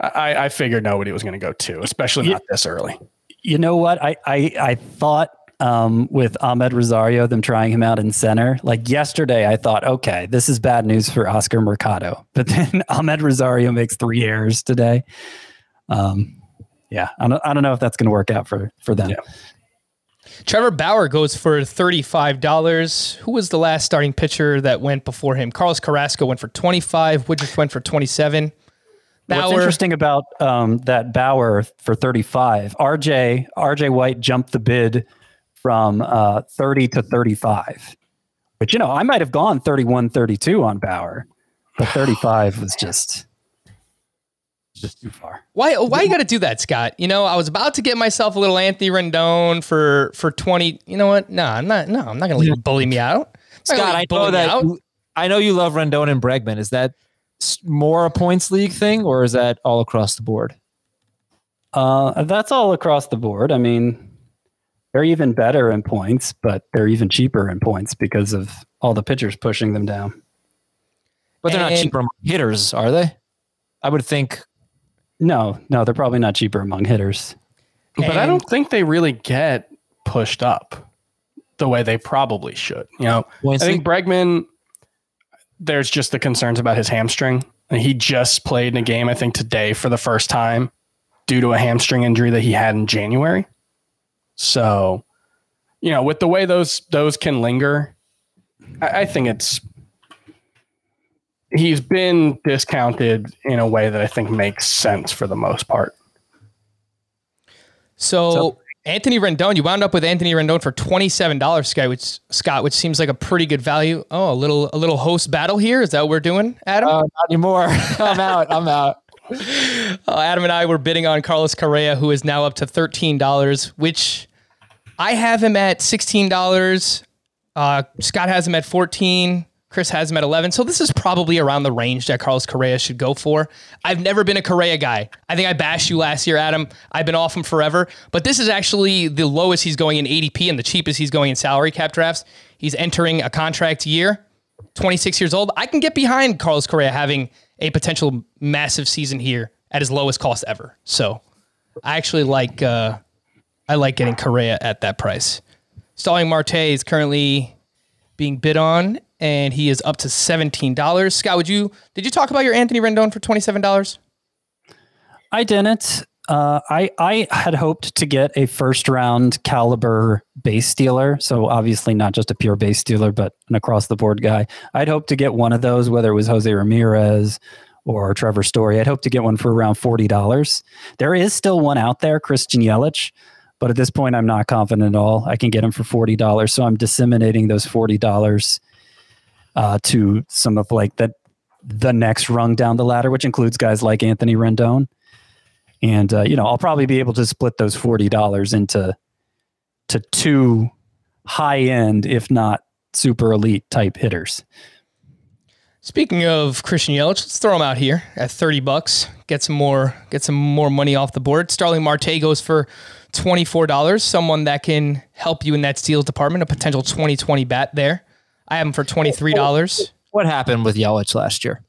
I, I figured nobody was going to go two, especially not this early. You know what? I I, I thought um, with Amed Rosario, them trying him out in center. Like yesterday, I thought, okay, this is bad news for Oscar Mercado. But then Amed Rosario makes three errors today. Um, yeah, I don't, I don't know if that's going to work out for for them. Yeah. Trevor Bauer goes for $35. Who was the last starting pitcher that went before him? Carlos Carrasco went for 25. Woodruff went for 27. What's Bauer, interesting about um, that Bauer for 35, RJ RJ White jumped the bid from uh, 30 to 35. But you know, I might have gone 31 32 on Bauer, but 35 was just just too far. why why you got to do that, Scott? You know, I was about to get myself a little Anthony Rendon for for 20. You know what? No, I'm not no, I'm not going to let you bully me out. I'm not gonna Scott, I know that out. you, I know you love Rendon and Bregman. Is that more a points league thing, or is that all across the board? Uh, that's all across the board. I mean, they're even better in points, but they're even cheaper in points because of all the pitchers pushing them down. But they're not cheaper among hitters, are they? I would think. No, no, they're probably not cheaper among hitters. But I don't think they really get pushed up the way they probably should. You know, I think? Bregman, there's just the concerns about his hamstring. And He just played in a game, I think, today for the first time due to a hamstring injury that he had in January. So, you know, with the way those those can linger, I, I think it's he's been discounted in a way that I think makes sense for the most part. So, Anthony Rendon, you wound up with Anthony Rendon for twenty seven dollars, Scott, which Scott, which seems like a pretty good value. Oh, a little a little host battle here. Is that what we're doing, Adam? Uh, not anymore. I'm out. I'm out. Uh, Adam and I were bidding on Carlos Correa, who is now up to thirteen dollars, which I have him at sixteen dollars. Uh, Scott has him at fourteen. Chris has him at eleven. So this is probably around the range that Carlos Correa should go for. I've never been a Correa guy. I think I bashed you last year, Adam. I've been off him forever, but this is actually the lowest he's going in ADP and the cheapest he's going in salary cap drafts. He's entering a contract year. 26 years old. I can get behind Carlos Correa having a potential massive season here at his lowest cost ever. So I actually like uh, I like getting Correa at that price. Starling Marte is currently being bid on, and he is up to seventeen dollars. Scott, would you did you talk about your Anthony Rendon for twenty seven dollars? I didn't. Uh, I I had hoped to get a first round caliber base stealer, so obviously not just a pure base stealer, but an across the board guy. I'd hoped to get one of those, whether it was Jose Ramirez or Trevor Story. I'd hoped to get one for around forty dollars. There is still one out there, Christian Yelich, but at this point, I'm not confident at all. I can get him for forty dollars, so I'm disseminating those forty dollars uh, to some of like the the next rung down the ladder, which includes guys like Anthony Rendon and uh, you know I'll probably be able to split those forty dollars into to two high end, if not super elite type hitters. Speaking of Christian Yelich, let's throw him out here at 30 bucks. Get some more get some more money off the board. Starling Marte goes for $24. Someone that can help you in that steals department, a potential 2020 bat there. I have him for $23. What happened with Yelich last year?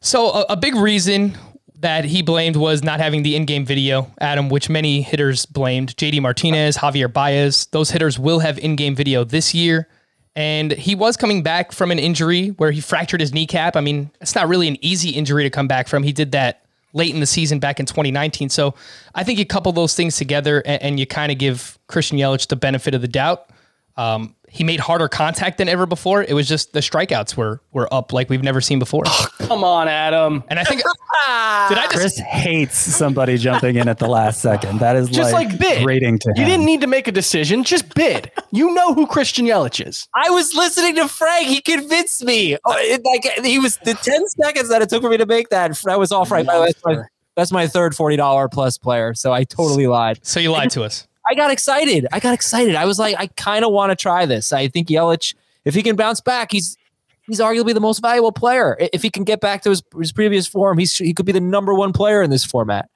So a, a big reason that he blamed was not having the in-game video, Adam, which many hitters blamed. JD Martinez, Javier Baez, those hitters will have in-game video this year. And he was coming back from an injury where he fractured his kneecap. I mean, it's not really an easy injury to come back from. He did that late in the season back in 2019. So I think you couple those things together and, and you kind of give Christian Yelich the benefit of the doubt. Um, he made harder contact than ever before. It was just the strikeouts were were up like we've never seen before. Come on, Adam. And I think did I just Chris hates somebody jumping in at the last second. That is Just like, bid. grating to you him. didn't need to make a decision. Just bid. You know who Christian Yelich is. I was listening to Frank. He convinced me. Oh, it, like he was the ten seconds that it took for me to make that. That was all right. That's my, that's my third forty dollar plus player. So I totally lied. So you lied to us. I got excited. I got excited. I was like, I kind of want to try this. I think Yelich, if he can bounce back, he's he's arguably the most valuable player. If he can get back to his, his previous form, he's he could be the number one player in this format.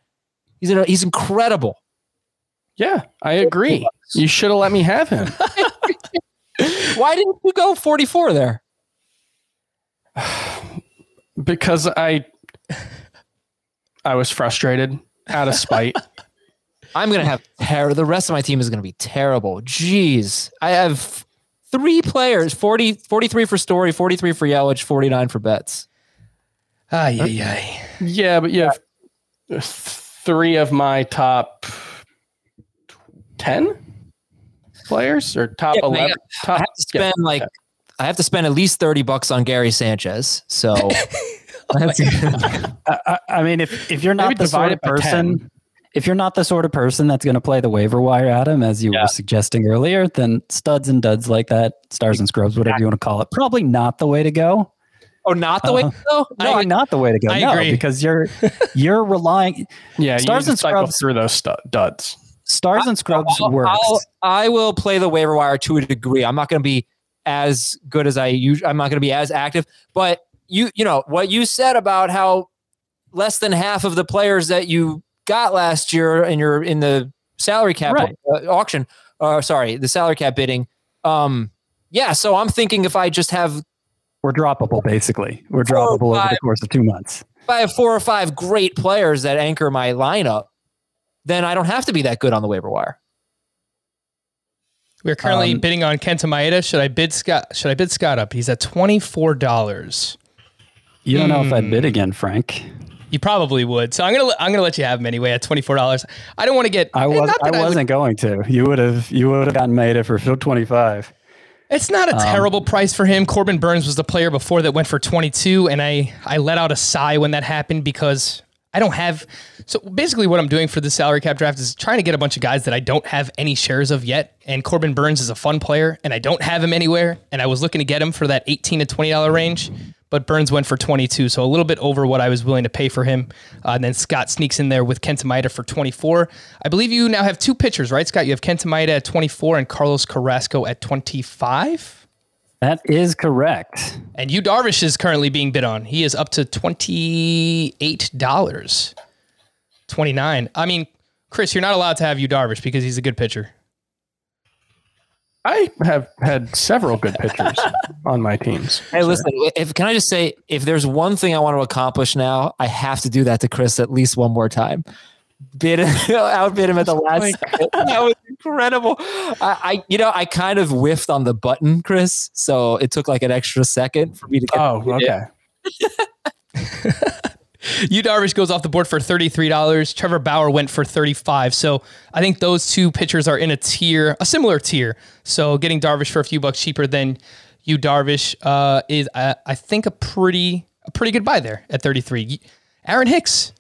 He's in a, he's incredible. Yeah, I agree. You should have let me have him. Why didn't you go forty four there? because I I was frustrated out of spite. I'm gonna have terror. The rest of my team is gonna be terrible. Jeez, I have three players: 40, 43 for Story, 43 for Yelich, 49 for Betts. Ay, ay, ay. yeah, but you have three of my top ten players or top Yeah, but I eleven. I have to spend like I have to spend at least thirty bucks on Gary Sanchez. So that's- I, I- I mean, if if you're not Maybe the sort of person, 10. If you're not the sort of person that's going to play the waiver wire, Adam, as you Yeah. were suggesting earlier, then studs and duds like that, stars and scrubs, whatever you want to call it, probably not the way to go. oh, not the way Uh, to go. No, Probably not the way to go. I no, agree. because you're you're relying. yeah, Stars you and Scrubs- through those stu- duds. Stars and scrubs I'll- works. I'll- I will play the waiver wire to a degree. I'm not going to be as good as I usually. I'm not going to be as active. But you, you know what you said about how less than half of the players that you got last year and you're in the salary cap Right. uh, auction, or sorry, the salary cap bidding. Um, yeah. So I'm thinking if I just have We're droppable, basically. We're Four or droppable over the course of two months. if I have four or five great players that anchor my lineup, then I don't have to be that good on the waiver wire. We're currently Um, bidding on Kenta Maeda. Should I bid Scott? Should I bid Scott up? He's at twenty four dollars. You don't know if I'd Hmm. bid again, Frank. You probably would. So I'm gonna I'm gonna let you have him anyway at twenty four dollars. I don't want to get. I eh, was I would- wasn't going to. You would have you would have gotten Maeda for twenty five. It's not Um, a terrible price for him. Corbin Burnes was the player before that went for 22, and I I let out a sigh when that happened because I don't have. So basically, what I'm doing for the salary cap draft is trying to get a bunch of guys that I don't have any shares of yet. And Corbin Burnes is a fun player, and I don't have him anywhere. And I was looking to get him for that 18 to 20 dollar range, but Burnes went for 22, so a little bit over what I was willing to pay for him. Uh, and then Scott sneaks in there with Kenta Maeda for 24. I believe you now have two pitchers, right, Scott? You have Kenta Maeda at 24 and Carlos Carrasco at 25. That is correct. And Yu Darvish is currently being bid on. He is up to twenty-eight dollars, twenty-nine. I mean, Chris, you're not allowed to have Yu Darvish because he's a good pitcher. I have had several good pitchers on my teams. Hey, listen. If can I just say, if there's one thing I want to accomplish now, I have to do that to Chris at least one more time. Bid outbid him at the last. second. That was incredible. I, I, you know, I kind of whiffed on the button, Chris. So it took like an extra second for me to get. Oh, okay. Yu Darvish goes off the board for thirty-three dollars. Trevor Bauer went for thirty-five. So I think those two pitchers are in a tier, a similar tier. So getting Darvish for a few bucks cheaper than Yu Darvish uh, is, uh, I think, a pretty, a pretty good buy there at thirty-three. Aaron Hicks.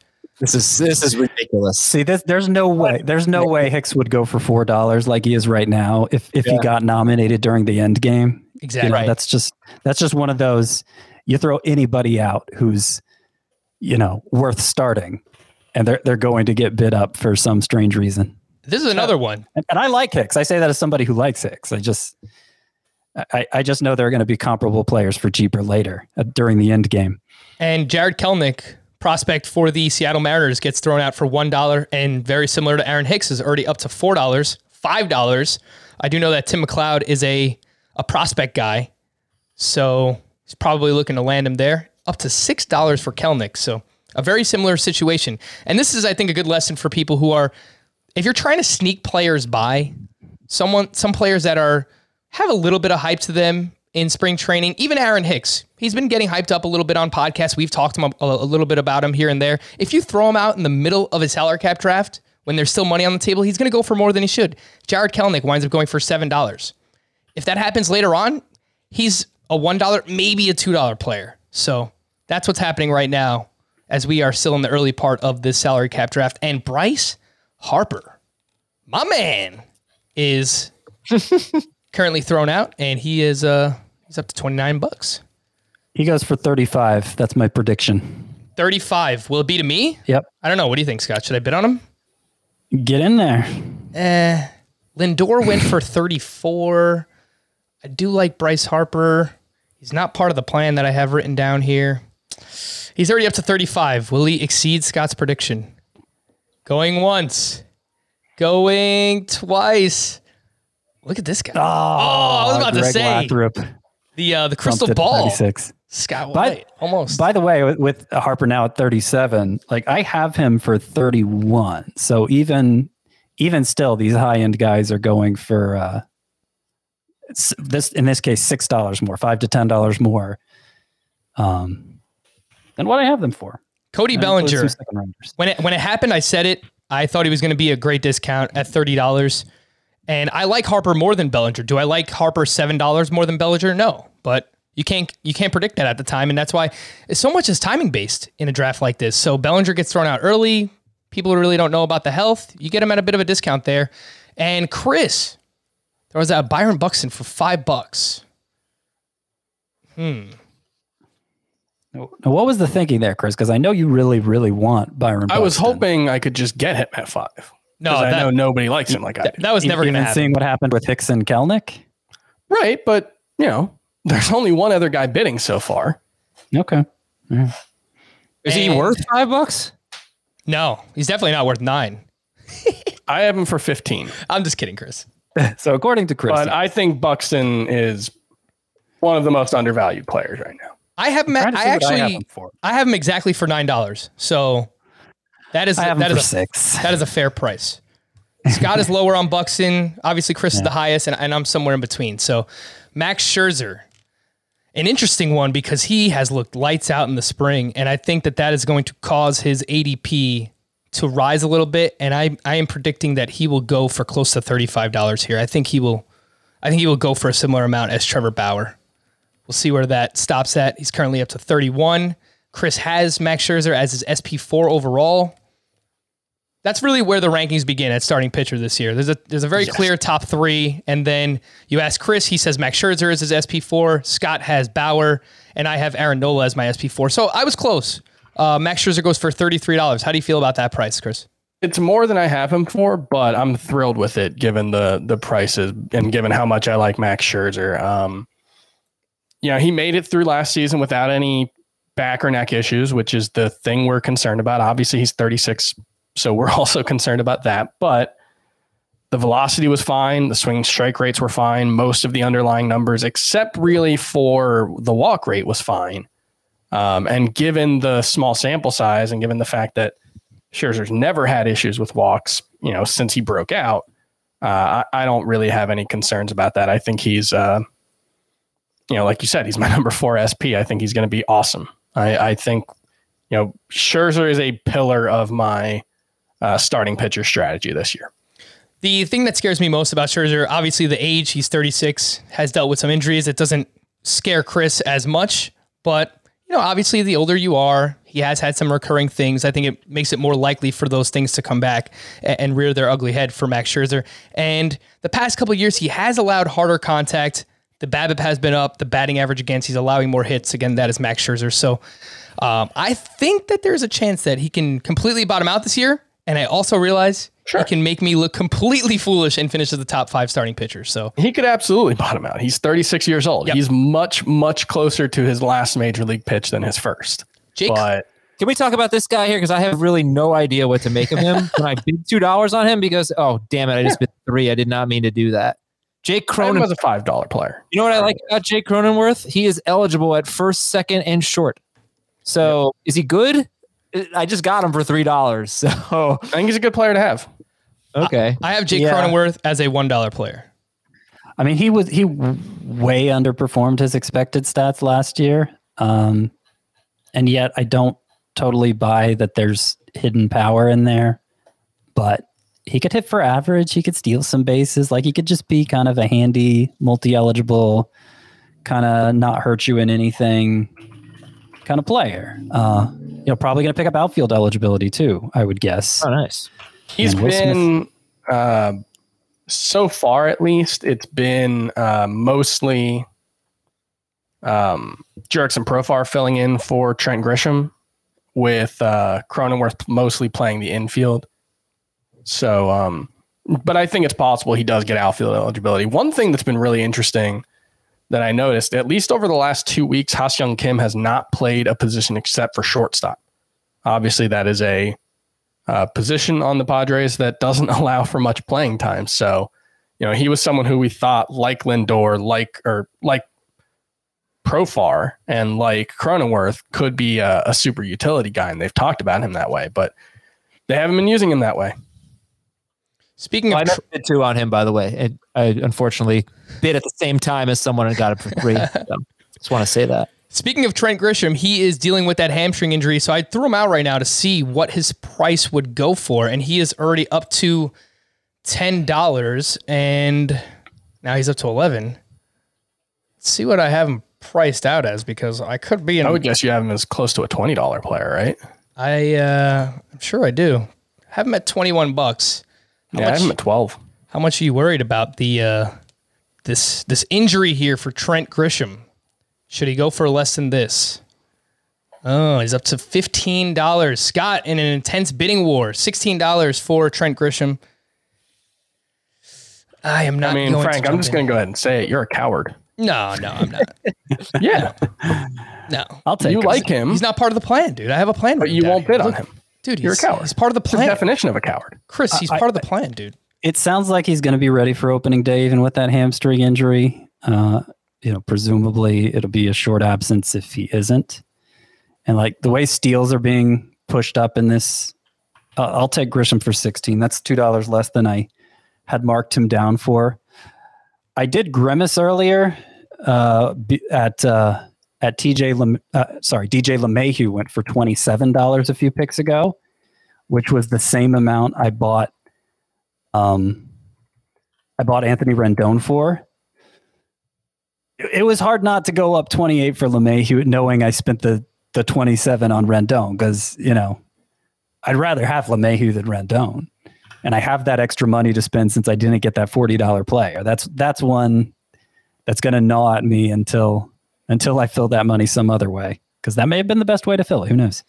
This is this is ridiculous. See, this, there's no way. There's no way Hicks would go for four dollars like he is right now if if he got nominated during the end game. Exactly. You know, That's just that's just one of those. You throw anybody out who's, you know, worth starting, and they're they're going to get bid up for some strange reason. This is another one. And, and I like Hicks. I say that as somebody who likes Hicks. I just, I, I just know there are going to be comparable players for cheaper later uh, during the end game. And Jarred Kelenic, prospect for the Seattle Mariners, gets thrown out for one dollar, and very similar to Aaron Hicks, is already up to four dollars, five dollars. I do know that Tim McLeod is a a prospect guy, so he's probably looking to land him there. Up to six dollars for Kelenic, so a very similar situation. And this is, I think, a good lesson for people who are, if you're trying to sneak players by, someone, some players that are have a little bit of hype to them in spring training. Even Aaron Hicks, he's been getting hyped up a little bit on podcasts. We've talked to him a, a little bit about him here and there. If you throw him out in the middle of a salary cap draft when there's still money on the table, he's going to go for more than he should. Jarred Kelenic winds up going for seven dollars. If that happens later on, he's a one dollar, maybe a two dollar player. So that's what's happening right now as we are still in the early part of this salary cap draft. And Bryce Harper, my man, is currently thrown out, and he is uh he's up to twenty nine bucks. He goes for thirty five. That's my prediction. Thirty five. Will it be to me? Yep. I don't know. What do you think, Scott? Should I bid on him? Get in there. Eh. Lindor went for 34. I do like Bryce Harper. He's not part of the plan that I have written down here. He's already up to 35. Will he exceed Scott's prediction? Going once. Going twice. Look at this guy. Oh, I was about to say. Lathrop The uh, the crystal ball 36. Scott By- White, almost. By the way, with, with Harper now at 37, like I have him for 31. So even even still, these high end guys are going for uh, this in this case six dollars more, five to ten dollars more, um, than what I have them for. Cody Bellinger. some second rounders. When it when it happened, I said it. I thought he was going to be a great discount at thirty dollars, and I like Harper more than Bellinger. Do I like Harper seven dollars more than Bellinger? No, but you can't you can't predict that at the time, and that's why so much is timing based in a draft like this. So Bellinger gets thrown out early. People really don't know about the health, you get him at a bit of a discount there. And Chris, there was a Byron Buxton for five bucks. Hmm. Now, what was the thinking there, Chris? Because I know you really, really want Byron. Buxton. I was hoping I could just get him at five. No, 'Cause I know nobody likes him like I That, that was never going to even happen. seeing what happened with Hickson Kelenic. right, but you know, there's only one other guy bidding so far. Okay, Is he worth five bucks? No, he's definitely not worth nine. I have him for 15, I'm just kidding, Chris. so according to Chris, but I think Buxton is one of the most undervalued players right now. I have him. At, I see what I have actually, him for. I have him exactly for nine dollars. So that is I have that is a, six. that is a fair price. Scott is lower on Buxton. Obviously, Chris is the highest, and, and I'm somewhere in between. So Max Scherzer, an interesting one because he has looked lights out in the spring, and I think that that is going to cause his ADP to rise a little bit. And I I am predicting that he will go for close to thirty five dollars here. I think he will. I think he will go for a similar amount as Trevor Bauer. We'll see where that stops at. He's currently up to 31. Chris has Max Scherzer as his SP4 overall. That's really where the rankings begin at starting pitcher this year. There's a there's a very clear top three, and then you ask Chris, he says Max Scherzer is his SP4. Scott has Bauer, and I have Aaron Nola as my SP4. So I was close. Uh, Max Scherzer goes for thirty three dollars. How do you feel about that price, Chris? It's more than I have him for, but I'm thrilled with it given the the prices and given how much I like Max Scherzer. Um, you know, he made it through last season without any back or neck issues, which is the thing we're concerned about. Obviously, he's 36, so we're also concerned about that. But the velocity was fine, the swing strike rates were fine, most of the underlying numbers, except really for the walk rate, was fine. Um, and given the small sample size, and given the fact that Scherzer's never had issues with walks, you know, since he broke out. Uh, I, I don't really have any concerns about that. I think he's, uh, you know, like you said, he's my number four SP. I think he's going to be awesome. I, I think, you know, Scherzer is a pillar of my uh, starting pitcher strategy this year. The thing that scares me most about Scherzer, obviously the age, he's 36, has dealt with some injuries. It doesn't scare Chris as much, but you know, obviously the older you are, he has had some recurring things. I think it makes it more likely for those things to come back and, rear their ugly head for Max Scherzer. And the past couple years, he has allowed harder contact. The BABIP has been up. The batting average against, he's allowing more hits. Again, that is Max Scherzer. So um, I think that there's a chance that he can completely bottom out this year. And I also realize he can make me look completely foolish and finish as the top five starting pitcher. So He could absolutely bottom out. He's 36 years old. Yep. He's much, much closer to his last major league pitch than his first. Jake, But Can we talk about this guy here? Because I have really no idea what to make of him. Can I bid two dollars on him? Because oh damn it, I just bid three. I did not mean to do that. Jake Cronin Cronin. was a five dollar player. You know what I like about Jake Cronenworth? He is eligible at first, second, and short. So is he good? I just got him for three dollars. So I think he's a good player to have. okay. I have Jake Yeah. Cronenworth as a one dollar player. I mean, he was he way underperformed his expected stats last year, um, and yet I don't totally buy that there's hidden power in there. But he could hit for average. He could steal some bases. Like he could just be kind of a handy, multi-eligible, kind of not hurt you in anything kind of player. Uh, you know, probably going to pick up outfield eligibility too. I would guess. Oh, nice. He's been uh, so far, at least, it's been uh, mostly um, Jurickson Profar filling in for Trent Grisham, with uh, Cronenworth mostly playing the infield. So, um, but I think it's possible he does get outfield eligibility. One thing that's been really interesting that I noticed, at least over the last two weeks, Young Kim has not played a position except for shortstop. Obviously, that is a uh, position on the Padres that doesn't allow for much playing time. So, you know, he was someone who we thought, like Lindor, like or like Profar and like Cronenworth could be a, a super utility guy, and they've talked about him that way, but they haven't been using him that way. Speaking I of know tr- I bid two on him, by the way. And I unfortunately bid at the same time as someone and got it for free. So, just want to say that. speaking of Trent Grisham, he is dealing with that hamstring injury. So I threw him out right now to see what his price would go for, and he is already up to ten dollars, and now he's up to eleven. Let's see what I have him priced out as because I could be in. I would guess you have him as close to a twenty dollar player, right? I uh, I'm sure I do. Have him at twenty one bucks. How yeah, I much? have him at twelve. How much are you worried about the uh, this this injury here for Trent Grisham? Should he go for less than this? Oh, he's up to fifteen dollars. Scott in an intense bidding war. Sixteen dollars for Trent Grisham. I am not. I mean, going Frank, to I'm just going to go ahead and say it. You're a coward. No, no, I'm not. Yeah, No, I'll take you him. like him, he's not part of the plan, dude. I have a plan. but you won't bid on him. dude. You're a coward. He's part of the It's the plan, definition of a coward. Chris. He's I- part of the plan, dude. It sounds like he's going to be ready for opening day, even with that hamstring injury. Uh, you know, presumably it'll be a short absence if he isn't. And like the way steals are being pushed up in this, uh, I'll take Grisham for 16. That's $2 less than I had marked him down for. I did grimace earlier uh, at uh, at TJ. Uh, sorry, DJ LeMahieu went for twenty seven dollars a few picks ago, which was the same amount I bought. Um, I bought Anthony Rendon for. It, was hard not to go up twenty eight for LeMahieu, knowing I spent the the twenty seven on Rendon because you know I'd rather have LeMahieu than Rendon and I have that extra money to spend since I didn't get that forty dollar player. That's that's one that's going to gnaw at me until until I fill that money some other way because that may have been the best way to fill it. Who knows?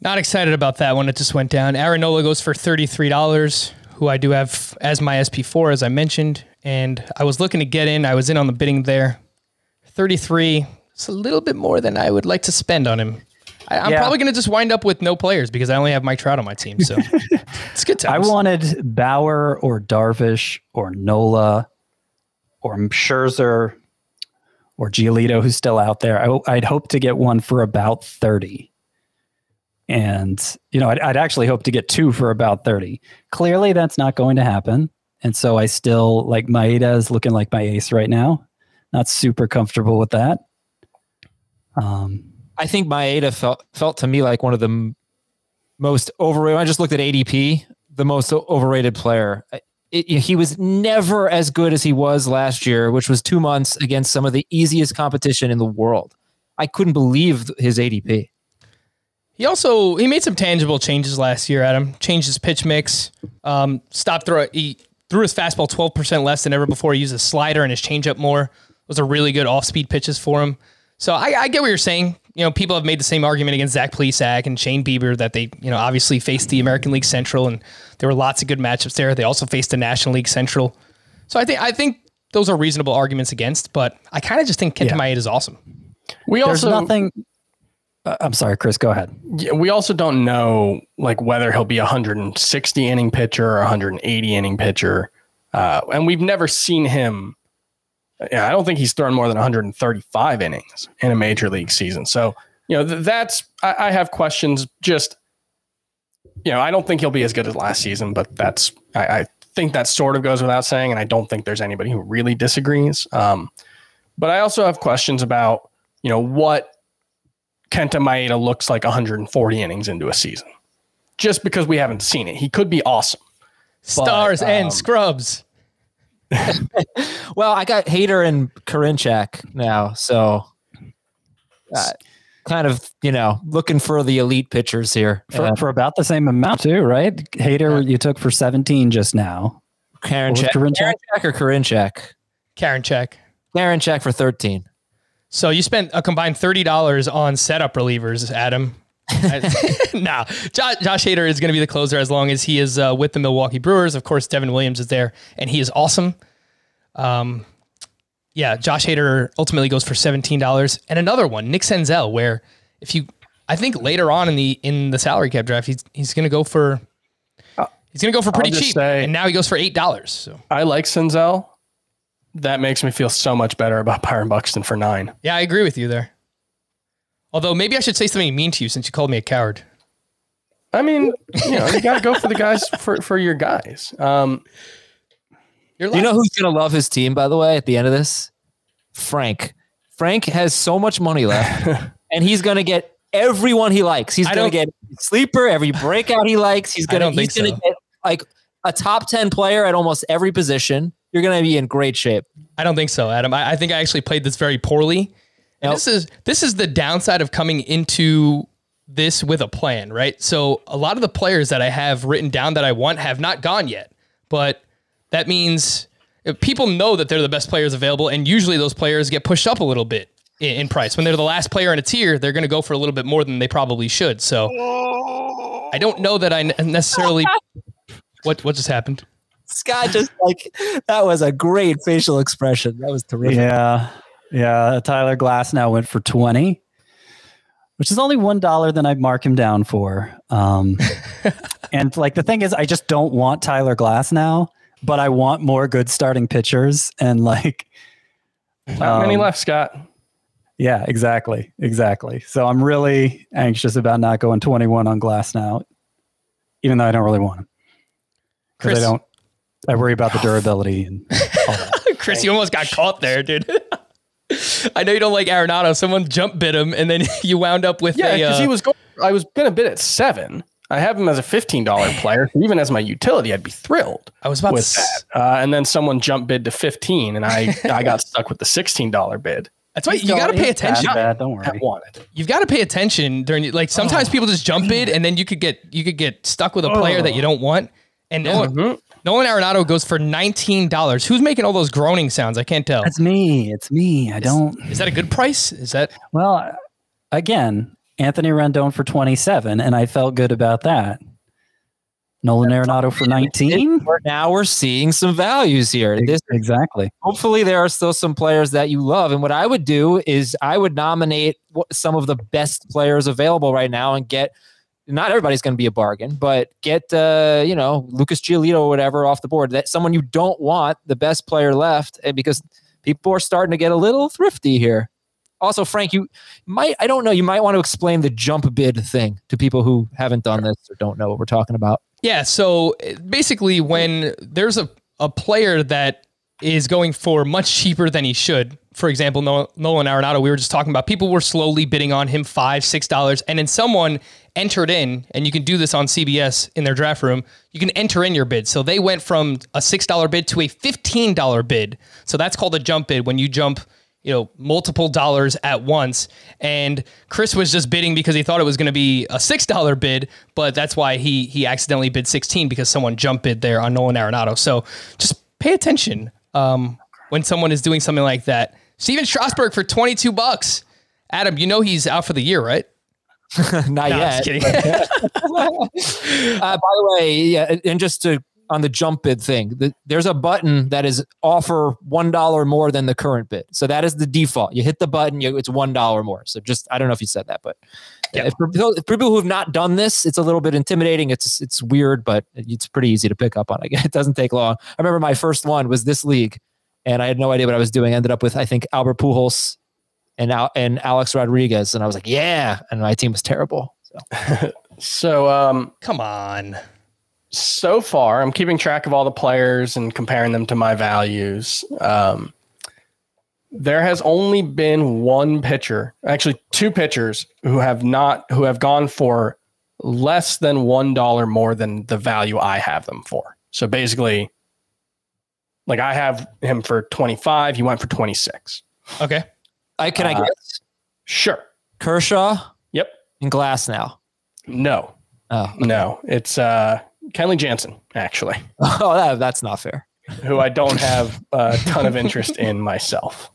Not excited about that one. It just went down. Aaron Nola goes for $33, who I do have as my SP4, as I mentioned. And I was looking to get in. I was in on the bidding there. 33. It's a little bit more than I would like to spend on him. I, I'm Yeah. probably going to just wind up with no players because I only have Mike Trout on my team. So it's good I wanted Bauer or Darvish or Nola or Scherzer or Giolito, who's still out there. I, I'd hope to get one for about 30. And, you know, I'd, I'd actually hope to get two for about 30. Clearly, that's not going to happen. And so I still like Maeda is looking like my ace right now. Not super comfortable with that. Um, I think Maeda felt felt to me like one of the m- most overrated. I just looked at ADP, the most overrated player. I- It, he was never as good as he was last year, which was two months against some of the easiest competition in the world. I couldn't believe his ADP. He also he made some tangible changes last year. Adam changed his pitch mix. Um, stopped throw. He threw his fastball twelve percent less than ever before. He used his slider and his changeup more. Those are really good off speed pitches for him. So I, I get what you're saying. You know, people have made the same argument against Zach Plesac and Shane Bieber that they, you know, obviously faced the American League Central and there were lots of good matchups there. They also faced the National League Central. So I think I think those are reasonable arguments against, but I kind of just think Kenta Yeah. Maeda is awesome. We there's also nothing. Uh, I'm sorry, Chris, go ahead. Yeah, we also don't know like whether he'll be a 160 inning pitcher or 180 inning pitcher, uh, and we've never seen him. Yeah, I don't think he's thrown more than 135 innings in a major league season. So you know th- that's I, I have questions. Just you know, I don't think he'll be as good as last season, but that's I, I think that sort of goes without saying, and I don't think there's anybody who really disagrees. Um, but I also have questions about you know what Kenta Maeda looks like 140 innings into a season. Just because we haven't seen it. He could be awesome. Stars um, and scrubs. Well, I got Hader and Karinchak now, so uh, kind of you know looking for the elite pitchers here. For, Uh, for about the same amount too, right? Hader, you took for 17 just now. Karinchak, What was Karinchak? Karinchak or Karinchak? Karen check. Karinchak for 13. So you spent a combined thirty dollars on setup relievers, Adam. no, Josh, Josh Hader is going to be the closer as long as he is uh, with the Milwaukee Brewers. Of course, Devin Williams is there, and he is awesome. Um, yeah, Josh Hader ultimately goes for seventeen dollars, and another one, Nick Senzel, where if you, I think later on in the in the salary cap draft, he's he's going to go for. He's going to go for pretty cheap, say- and now he goes for eight dollars. So I like Senzel. That makes me feel so much better about Byron Buxton for nine. Yeah, I agree with you there. Although maybe I should say something mean to you since you called me a coward. I mean, you know, you got to go for the guys for for your guys. Um, You're Do you know who's gonna love his team? By the way, at the end of this, Frank. Frank has so much money left, and he's gonna get everyone he likes. He's I gonna get sleeper every breakout he likes. He's gonna don't think he's gonna so. get like a top ten player at almost every position. You're gonna be in great shape. I don't think so, Adam. I, I think I actually played this very poorly. And Nope. this is this is the downside of coming into this with a plan, right? So a lot of the players that I have written down that I want have not gone yet, but that means people know that they're the best players available, and usually those players get pushed up a little bit in, in price. When they're the last player in a tier, they're going to go for a little bit more than they probably should. So I don't know that I necessarily. What what just happened? Scott just like that was a great facial expression. That was terrific. Yeah. Yeah. Tyler Glasnow went for 20, which is only $1 than I'd mark him down for. Um, and like the thing is, I just don't want Tyler Glasnow, but I want more good starting pitchers. And like, not many Um, left, Scott. yeah, exactly. Exactly. So I'm really anxious about not going 21 on Glasnow, even though I don't really want him. Because I don't, I worry about the durability and. Chris, you almost got caught there, dude. I know you don't like Arenado. Someone jump bid him, and then you wound up with Yeah, because uh, he was going. I was gonna bid at seven. I have him as a fifteen dollar player. So even as my utility, I'd be thrilled I was about to. with s- that. Uh, and then someone jump bid to fifteen, and I I got stuck with the sixteen dollar bid. That's why you got to pay He's bad, attention. bad, don't I worry. wanted. You've got to pay attention during like sometimes people just jump bid, and then you could get you could get stuck with a player that you don't want. And Nolan, Nolan Arenado goes for nineteen dollars. Who's making all those groaning sounds? I can't tell. That's me. It's me. I don't. Is that a good price? Is that Well, again, Anthony Rendon for 27, and I felt good about that. Nolan Arenado for 19. Now we're seeing some values here. This Exactly. hopefully there are still some players that you love and what i would do is i would nominate some of the best players available right now and get not everybody's going to be a bargain but get uh, you know lucas giolito or whatever off the board that someone you don't want the best player left and because people are starting to get a little thrifty here. Also frank you might i don't know you might want to explain the jump bid thing to people who haven't done this or don't know what we're talking about. Yeah, so uh, basically, when there's a, a player that is going for much cheaper than he should, for example, Nol- Nolan Arenado, we were just talking about, people were slowly bidding on him five, six dollars, and then someone entered in, and you can do this on CBS in their draft room. You can enter in your bid. So they went from a six dollar bid to a fifteen dollar bid. So that's called a jump bid when you jump you know, multiple dollars at once. And Chris was just bidding because he thought it was going to be a six dollar bid, but that's why he he accidentally bid sixteen because someone jump bid there on Nolan Arenado. So just pay attention um, when someone is doing something like that. Stephen Strasburg for twenty two bucks. Adam, you know he's out for the year, right? not No, yet just kidding. Uh, by the way, yeah, and just to on the jump bid thing, the, there's a button that is offer one dollar more than the current bid. So that is the default. You hit the button, you, it's one dollar more. So just I don't know if you said that, but yeah. for, for people who have not done this, it's a little bit intimidating. It's it's weird, but it's pretty easy to pick up on. It doesn't take long. I remember my first one was this league, and I had no idea what I was doing. I ended up with I think Albert Pujols and Al, and Alex Rodriguez, and I was like, yeah, and my team was terrible. So. So um, Come on. so far, I'm keeping track of all the players and comparing them to my values. Um, there has only been one pitcher, actually two pitchers, who have not who have gone for less than one dollar more than the value I have them for. So basically, like I have him for 25, he went for 26. Okay. I can I Uh, guess Sure. Kershaw Yep. and Glasnow. No. Oh, No. It's uh Kenley Jansen, actually, oh, that, that's not fair. who I don't have a ton of interest in myself.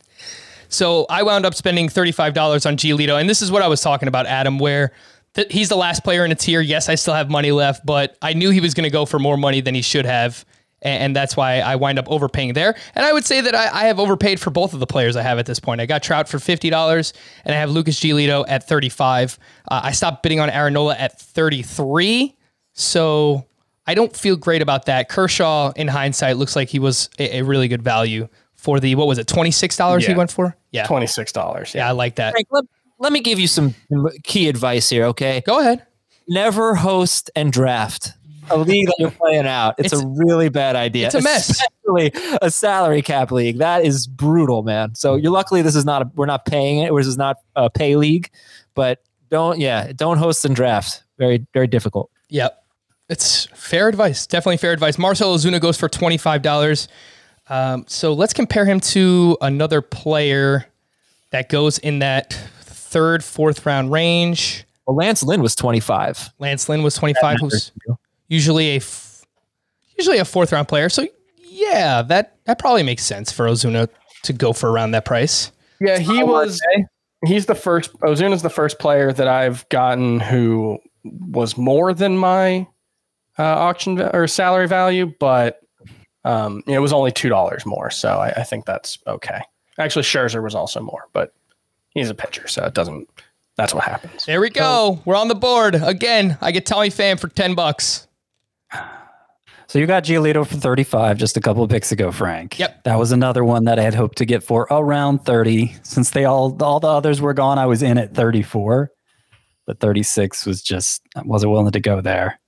So I wound up spending $35 on Giolito. And this is what I was talking about, Adam, where th- he's the last player in a tier. Yes, I still have money left, but I knew he was going to go for more money than he should have. And, and that's why I wind up overpaying there. And I would say that I, I have overpaid for both of the players I have at this point. I got Trout for $50 and I have Lucas Giolito at 35 uh, I stopped bidding on Aaron Nola at 33 So I don't feel great about that. Kershaw, in hindsight, looks like he was a really good value for the what was it twenty six dollars he went for? Yeah, Twenty six dollars. yeah, I like that. Frank, let, let me give you some key advice here, okay? Go ahead. Never host and draft a league that you're playing out. It's, It's- a really bad idea. it's a mess. Especially a salary cap league. That is brutal, man. So you're luckily this is not a, we're not paying it. This is not a pay league, but don't yeah, don't host and draft. Very very difficult. Yep. It's fair advice. Definitely fair advice. Marcell Ozuna goes for $25. Um, so let's compare him to another player that goes in that third, fourth round range. Well, Lance Lynn was 25. Lance Lynn was 25, who's usually a f- usually a fourth round player. So yeah, that that probably makes sense for Ozuna to go for around that price. Yeah, he was. He's the first. Ozuna's the first player that I've gotten who was more than my uh, auction or salary value, but um, it was only two dollars more. So I, I think that's okay. Actually, Scherzer was also more, but he's a pitcher, so it doesn't. That's what happens. There we go. We're on the board again. I get Tommy Pham for ten bucks. So you got Giolito for 35 just a couple of picks ago, Frank. Yep. That was another one that I had hoped to get for around 30. Since they all all the others were gone, I was in at 34. But 36 was just I wasn't willing to go there.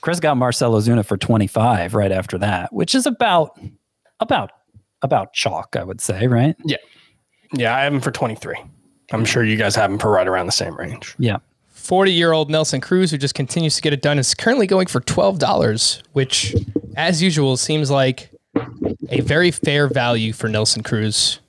Chris got Marcell Ozuna for 25 right after that, which is about about about chalk, I would say, right? Yeah, Yeah, I have him for twenty three. I'm sure you guys have him for right around the same range. Yeah. 40 year old Nelson Cruz, who just continues to get it done, is currently going for $12, which, as usual, seems like a very fair value for Nelson Cruz.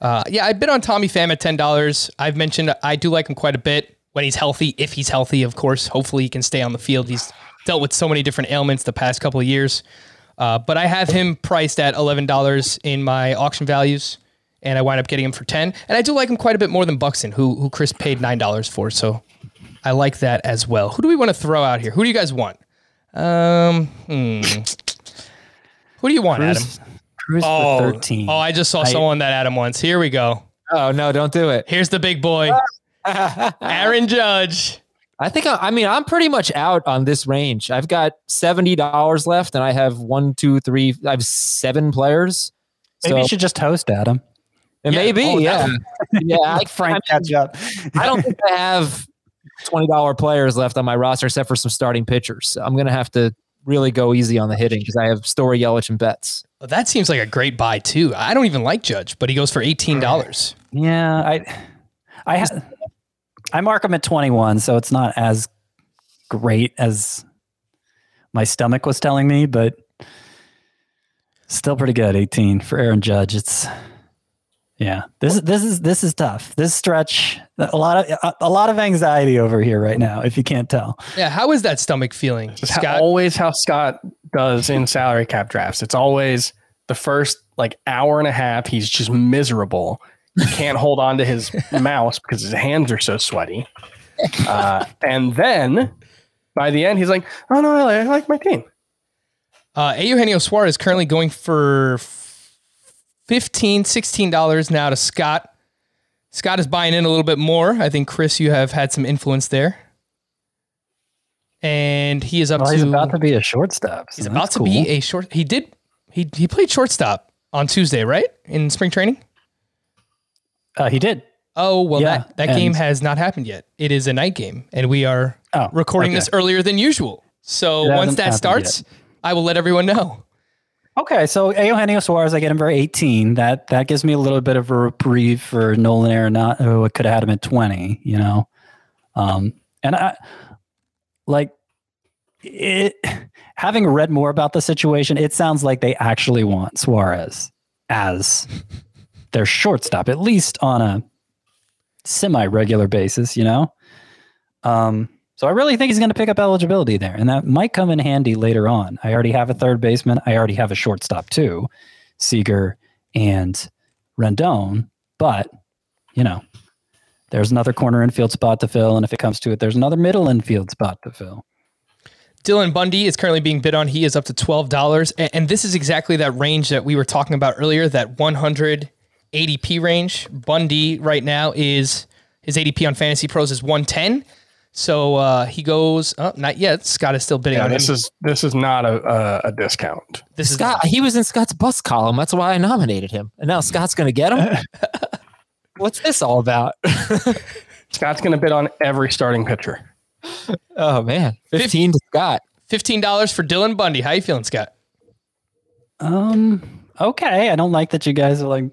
Uh, yeah, I bid on Tommy Pham at $10. I've mentioned I do like him quite a bit when he's healthy, if he's healthy, of course. Hopefully, he can stay on the field. He's dealt with so many different ailments the past couple of years. Uh, but I have him priced at $11 in my auction values, and I wind up getting him for 10 And I do like him quite a bit more than Buxton, who, who Chris paid $9 for. So I like that as well. Who do we want to throw out here? Who do you guys want? Um, hmm. Who do you want, Adam? Cruz Oh, for 13. oh, I just saw someone that Adam wants. Here we go. Oh no, don't do it. Here's the big boy, Aaron Judge. I think I, I mean I'm pretty much out on this range. I've got seventy dollars left, and I have one, two, three. I have seven players. Maybe So you should just host Adam. it may be, oh, yeah, yeah. I, Like Frank I, mean, catch up. I don't think I have twenty dollar players left on my roster except for some starting pitchers. I'm gonna have to really go easy on the hitting because I have Story, Yelich, and Betts. Well, that seems like a great buy too. I don't even like Judge, but he goes for eighteen dollars. Yeah, I, I, ha- I mark them at 21, so it's not as great as my stomach was telling me, but still pretty good. 18 for Aaron Judge. It's yeah. This is this is this is tough. This stretch, a lot of a, a lot of anxiety over here right now. If you can't tell, Yeah, how is that stomach feeling, It's how- Scott? always how Scott does in salary cap drafts. It's always the first like hour and a half. He's just miserable. He can't hold on to his mouse because his hands are so sweaty. Uh, and then by the end, he's like, "Oh no, I like, I like my team." Uh, Eugenio Suarez is currently going for 15 $16 now to Scott. Scott is buying in a little bit more. I think, Chris, you have had some influence there. And he is up well, to. he's about to be a shortstop. so he's that's about to cool. be a short. He did. He, he played shortstop on Tuesday, right? In spring training? Uh, he did. Oh, well, Yeah, that, that game has not happened yet. It is a night game, and we are Oh, recording okay. this earlier than usual. So It once that happened starts, I will let everyone know. Okay, so Eugenio Suarez, I get him for 18. That that gives me a little bit of a reprieve for Nolan Arenado. who could have had him at 20, you know. Um, and I like it. Having read more about the situation, it sounds like they actually want Suarez as their shortstop, at least on a semi-regular basis, you know. Um, so I really think he's going to pick up eligibility there, and that might come in handy later on. I already have a third baseman. I already have a shortstop too, Seager and Rendon. But you know, there's another corner infield spot to fill, and if it comes to it, there's another middle infield spot to fill. Dylan Bundy is currently being bid on. He is up to twelve dollars, and, and this is exactly that range that we were talking about earlier. That 100 ADP range. Bundy right now is his ADP on Fantasy Pros is one ten. So uh, he goes, oh, not yet. Scott is still bidding Yeah, on this him. is this is not a a, a discount. this is Scott, he was in Scott's bus column. That's why I nominated him. And now Scott's going to get him. What's this all about? Scott's going to bid on every starting pitcher. oh man, fifteen to Scott. fifteen dollars for Dylan Bundy. How you feeling, Scott? Um. Okay. I don't like that you guys are like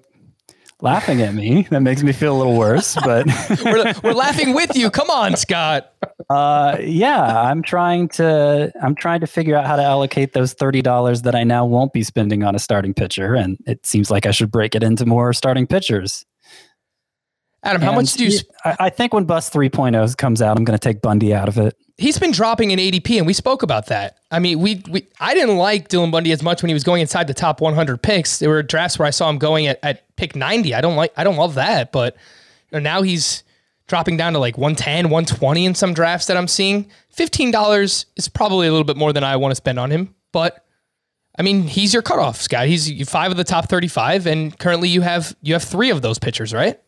laughing at me. That makes me feel a little worse. But We're, we're laughing with you. Come on, Scott. uh, yeah, I'm trying to. I'm trying to figure out how to allocate those thirty dollars that I now won't be spending on a starting pitcher, and it seems like I should break it into more starting pitchers. Adam, how much do you? he- I, I think when Bus 3.0 comes out, I'm going to take Bundy out of it. He's been dropping in ADP, and we spoke about that. I mean, we we I didn't like Dylan Bundy as much when he was going inside the top 100 picks. There were drafts where I saw him going at, at pick 90. I don't like I don't love that, but now he's dropping down to like 110, 120 in some drafts that I'm seeing. $15 is probably a little bit more than I want to spend on him, but I mean, he's your cutoff, Scott. He's five of the top 35, and currently you have you have three of those pitchers, right?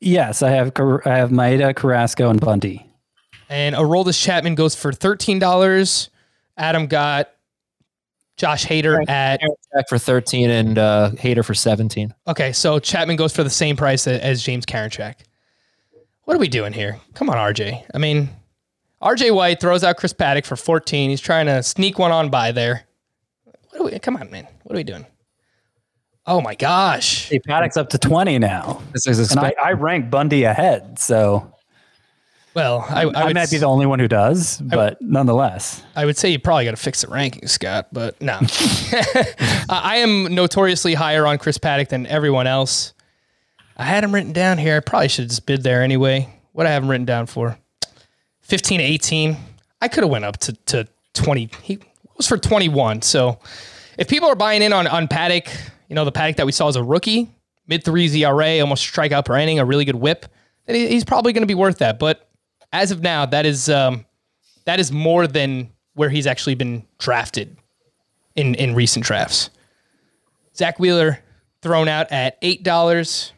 Yes, I have I have Maeda, Carrasco, and Bundy. And Aroldis Chapman goes for thirteen dollars. Adam got Josh Hader at Back for thirteen and uh, Hader for seventeen. okay. So Chapman goes for the same price as James Karinchak. What are we doing here? Come on, RJ. I mean, RJ White throws out Chris Paddack for fourteen. He's trying to sneak one on by there. What are we? Come on, man. What are we doing? Oh my gosh. Hey, Paddack's up to 20 now. This is And I, I rank Bundy ahead, so Well, I, I, I, might be the only one who does, but nonetheless. I would say you probably got to fix the rankings, Scott, but no. I I am notoriously higher on Chris Paddack than everyone else. I had him written down here. I probably should have just bid there anyway. What I have him written down for? 15 to 18. I could have went up to, to 20. He was for 21. So if people are buying in on, on Paddack, you know, the Paddack that we saw as a rookie, mid threes ERA, almost strikeout per inning, a really good whip, then he's probably going to be worth that. But as of now, that is um, that is more than where he's actually been drafted in in recent drafts. Zack Wheeler thrown out at eight dollars.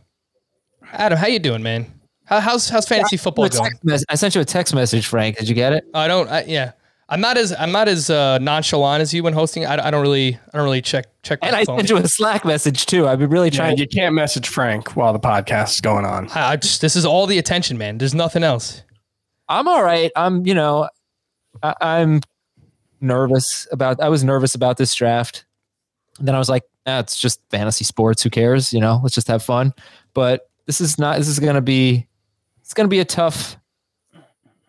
Adam, how you doing, man? How, how's how's fantasy football going? mes- I sent you a text message, Frank. Did you get it? I don't. I, yeah, I'm not as I'm not as uh, nonchalant as you when hosting. I, I don't really I don't really check check my And I phone. sent you a Slack message too. I've been really Yeah, trying. you can't message Frank while the podcast is going on. I, I just this is all the attention, man. There's nothing else. I'm all right. I'm, you know, I, I'm nervous about. I was nervous about this draft. And then I was like, it's just fantasy sports. Who cares? You know, let's just have fun. But this is not. This is gonna be. It's gonna be a tough.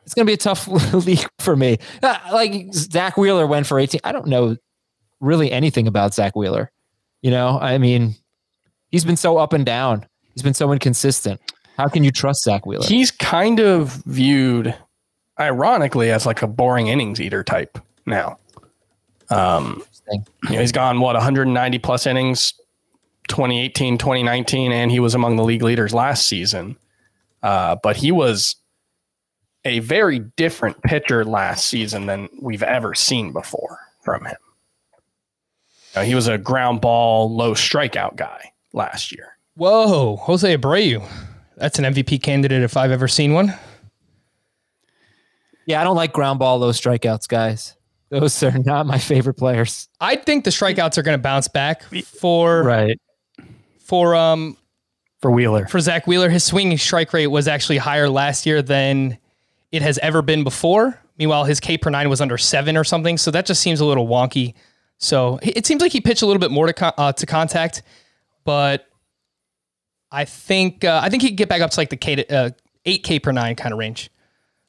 It's gonna be a tough league for me. Uh, Like Zack Wheeler went for 18. I don't know really anything about Zack Wheeler. You know, I mean, he's been so up and down. He's been so inconsistent. How can you trust Zack Wheeler? He's kind of viewed, ironically, as like a boring innings eater type now. Um, you know, he's gone what 190 plus innings 2018 2019 and he was among the league leaders last season uh, but he was a very different pitcher last season than we've ever seen before from him You know, he was a ground ball low strikeout guy last year Whoa, Jose Abreu. That's an MVP candidate if I've ever seen one. Yeah, I don't like ground ball, those strikeouts, guys. Those are not my favorite players. I think the strikeouts are going to bounce back for Right. for um For Wheeler. for Zack Wheeler. His swinging strike rate was actually higher last year than it has ever been before. Meanwhile, his K per nine was under seven or something, so that just seems a little wonky. So it seems like he pitched a little bit more to con- uh, to contact, but I think uh, I think he could get back up to like the K to, uh, eight K per nine kind of range.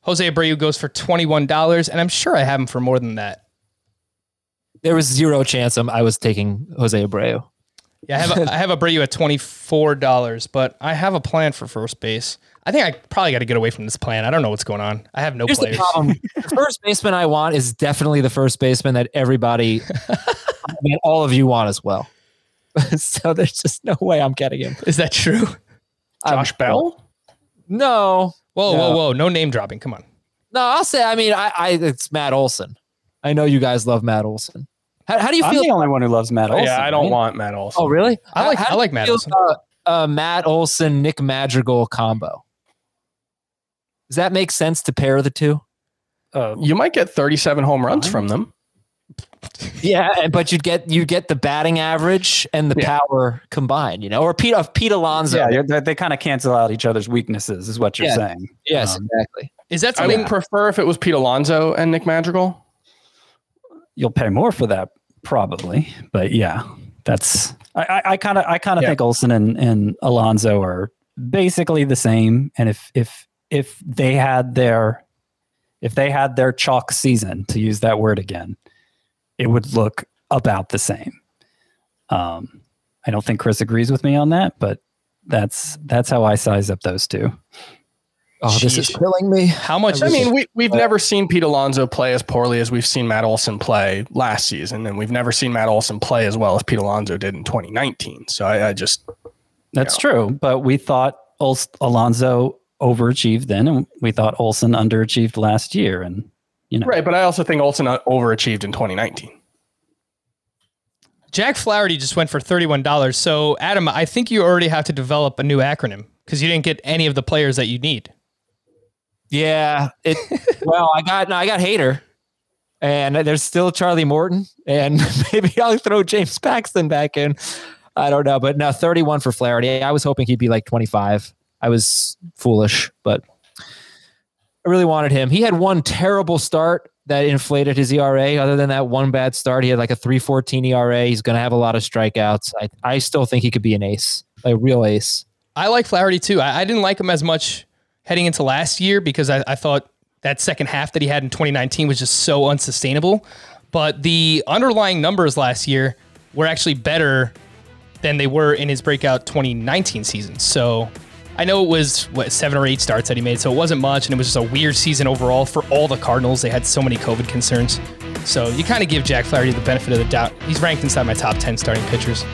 Jose Abreu goes for twenty one dollars, and I'm sure I have him for more than that. There was zero chance I'm, I was taking Jose Abreu. Yeah, I have a, I have Abreu at twenty four dollars, but I have a plan for first base. I think I probably got to get away from this plan. I don't know what's going on. I have no Here's players. the problem: the first baseman I want is definitely the first baseman that everybody, I mean, all of you want as well. so there's just no way I'm getting him. Is that true? josh bell No, Whoa, No. whoa, whoa! No name dropping. Come on. no. I'll say. I mean, I, I it's Matt Olson. I know you guys love Matt Olson. How, how do you feel? I'm the only one who loves Matt Olson. yeah i don't right? want matt olson oh, really? I like- How- how I like Matt Olson. about, Uh, Matt Olson, Nick Madrigal combo. Does that make sense to pair the two? Uh, You might get 37 home runs from them. Yeah, but you'd get you get the batting average and the Yeah. power combined, you know, or Pete of Pete Alonso. yeah, you're- they, they kind of cancel out each other's weaknesses, is what you're Yeah. saying. yes, Um, exactly. Is that I something? would prefer if it was Pete Alonso and Nick Madrigal. You'll pay more for that probably, but yeah, that's I I kind of I kind of Yeah. think Olson and and Alonso are basically the same. And if if if they had their if they had their chalk season to use that word again, it would look about the same. Um, I don't think Chris agrees with me on that, but that's that's how I size up those two. Oh, this is killing me. How much? I mean, we, we've never seen Pete Alonso play as poorly as we've seen Matt Olson play last season, and we've never seen Matt Olson play as well as Pete Alonso did in 2019. So I, I just, That's true, but we thought Ols- Alonso overachieved then, and we thought Olson underachieved last year, and you know, right. But I also think Olson overachieved in 2019. Jack Flaherty just went for thirty-one dollars. So, Adam, I think you already have to develop a new acronym because you didn't get any of the players that you need. Yeah. It well, I got no, I got Hader. And there's still Charlie Morton. And maybe I'll throw James Paxton back in. I don't know. But now 31 for Flaherty. I was hoping he'd be like 25. I was foolish, but I really wanted him. He had one terrible start that inflated his ERA. Other than that one bad start, he had like a 314 ERA. He's going to have a lot of strikeouts. I, I still think he could be an ace, a real ace. I like Flaherty too. I, I didn't like him as much heading into last year because I, I thought that second half that he had in 2019 was just so unsustainable. But the underlying numbers last year were actually better than they were in his breakout 2019 season. So I know it was what seven or eight starts that he made, so it wasn't much, and it was just a weird season overall for all the Cardinals. They had so many COVID concerns. So you kind of give Jack Flaherty the benefit of the doubt. He's ranked inside my top 10 starting pitchers.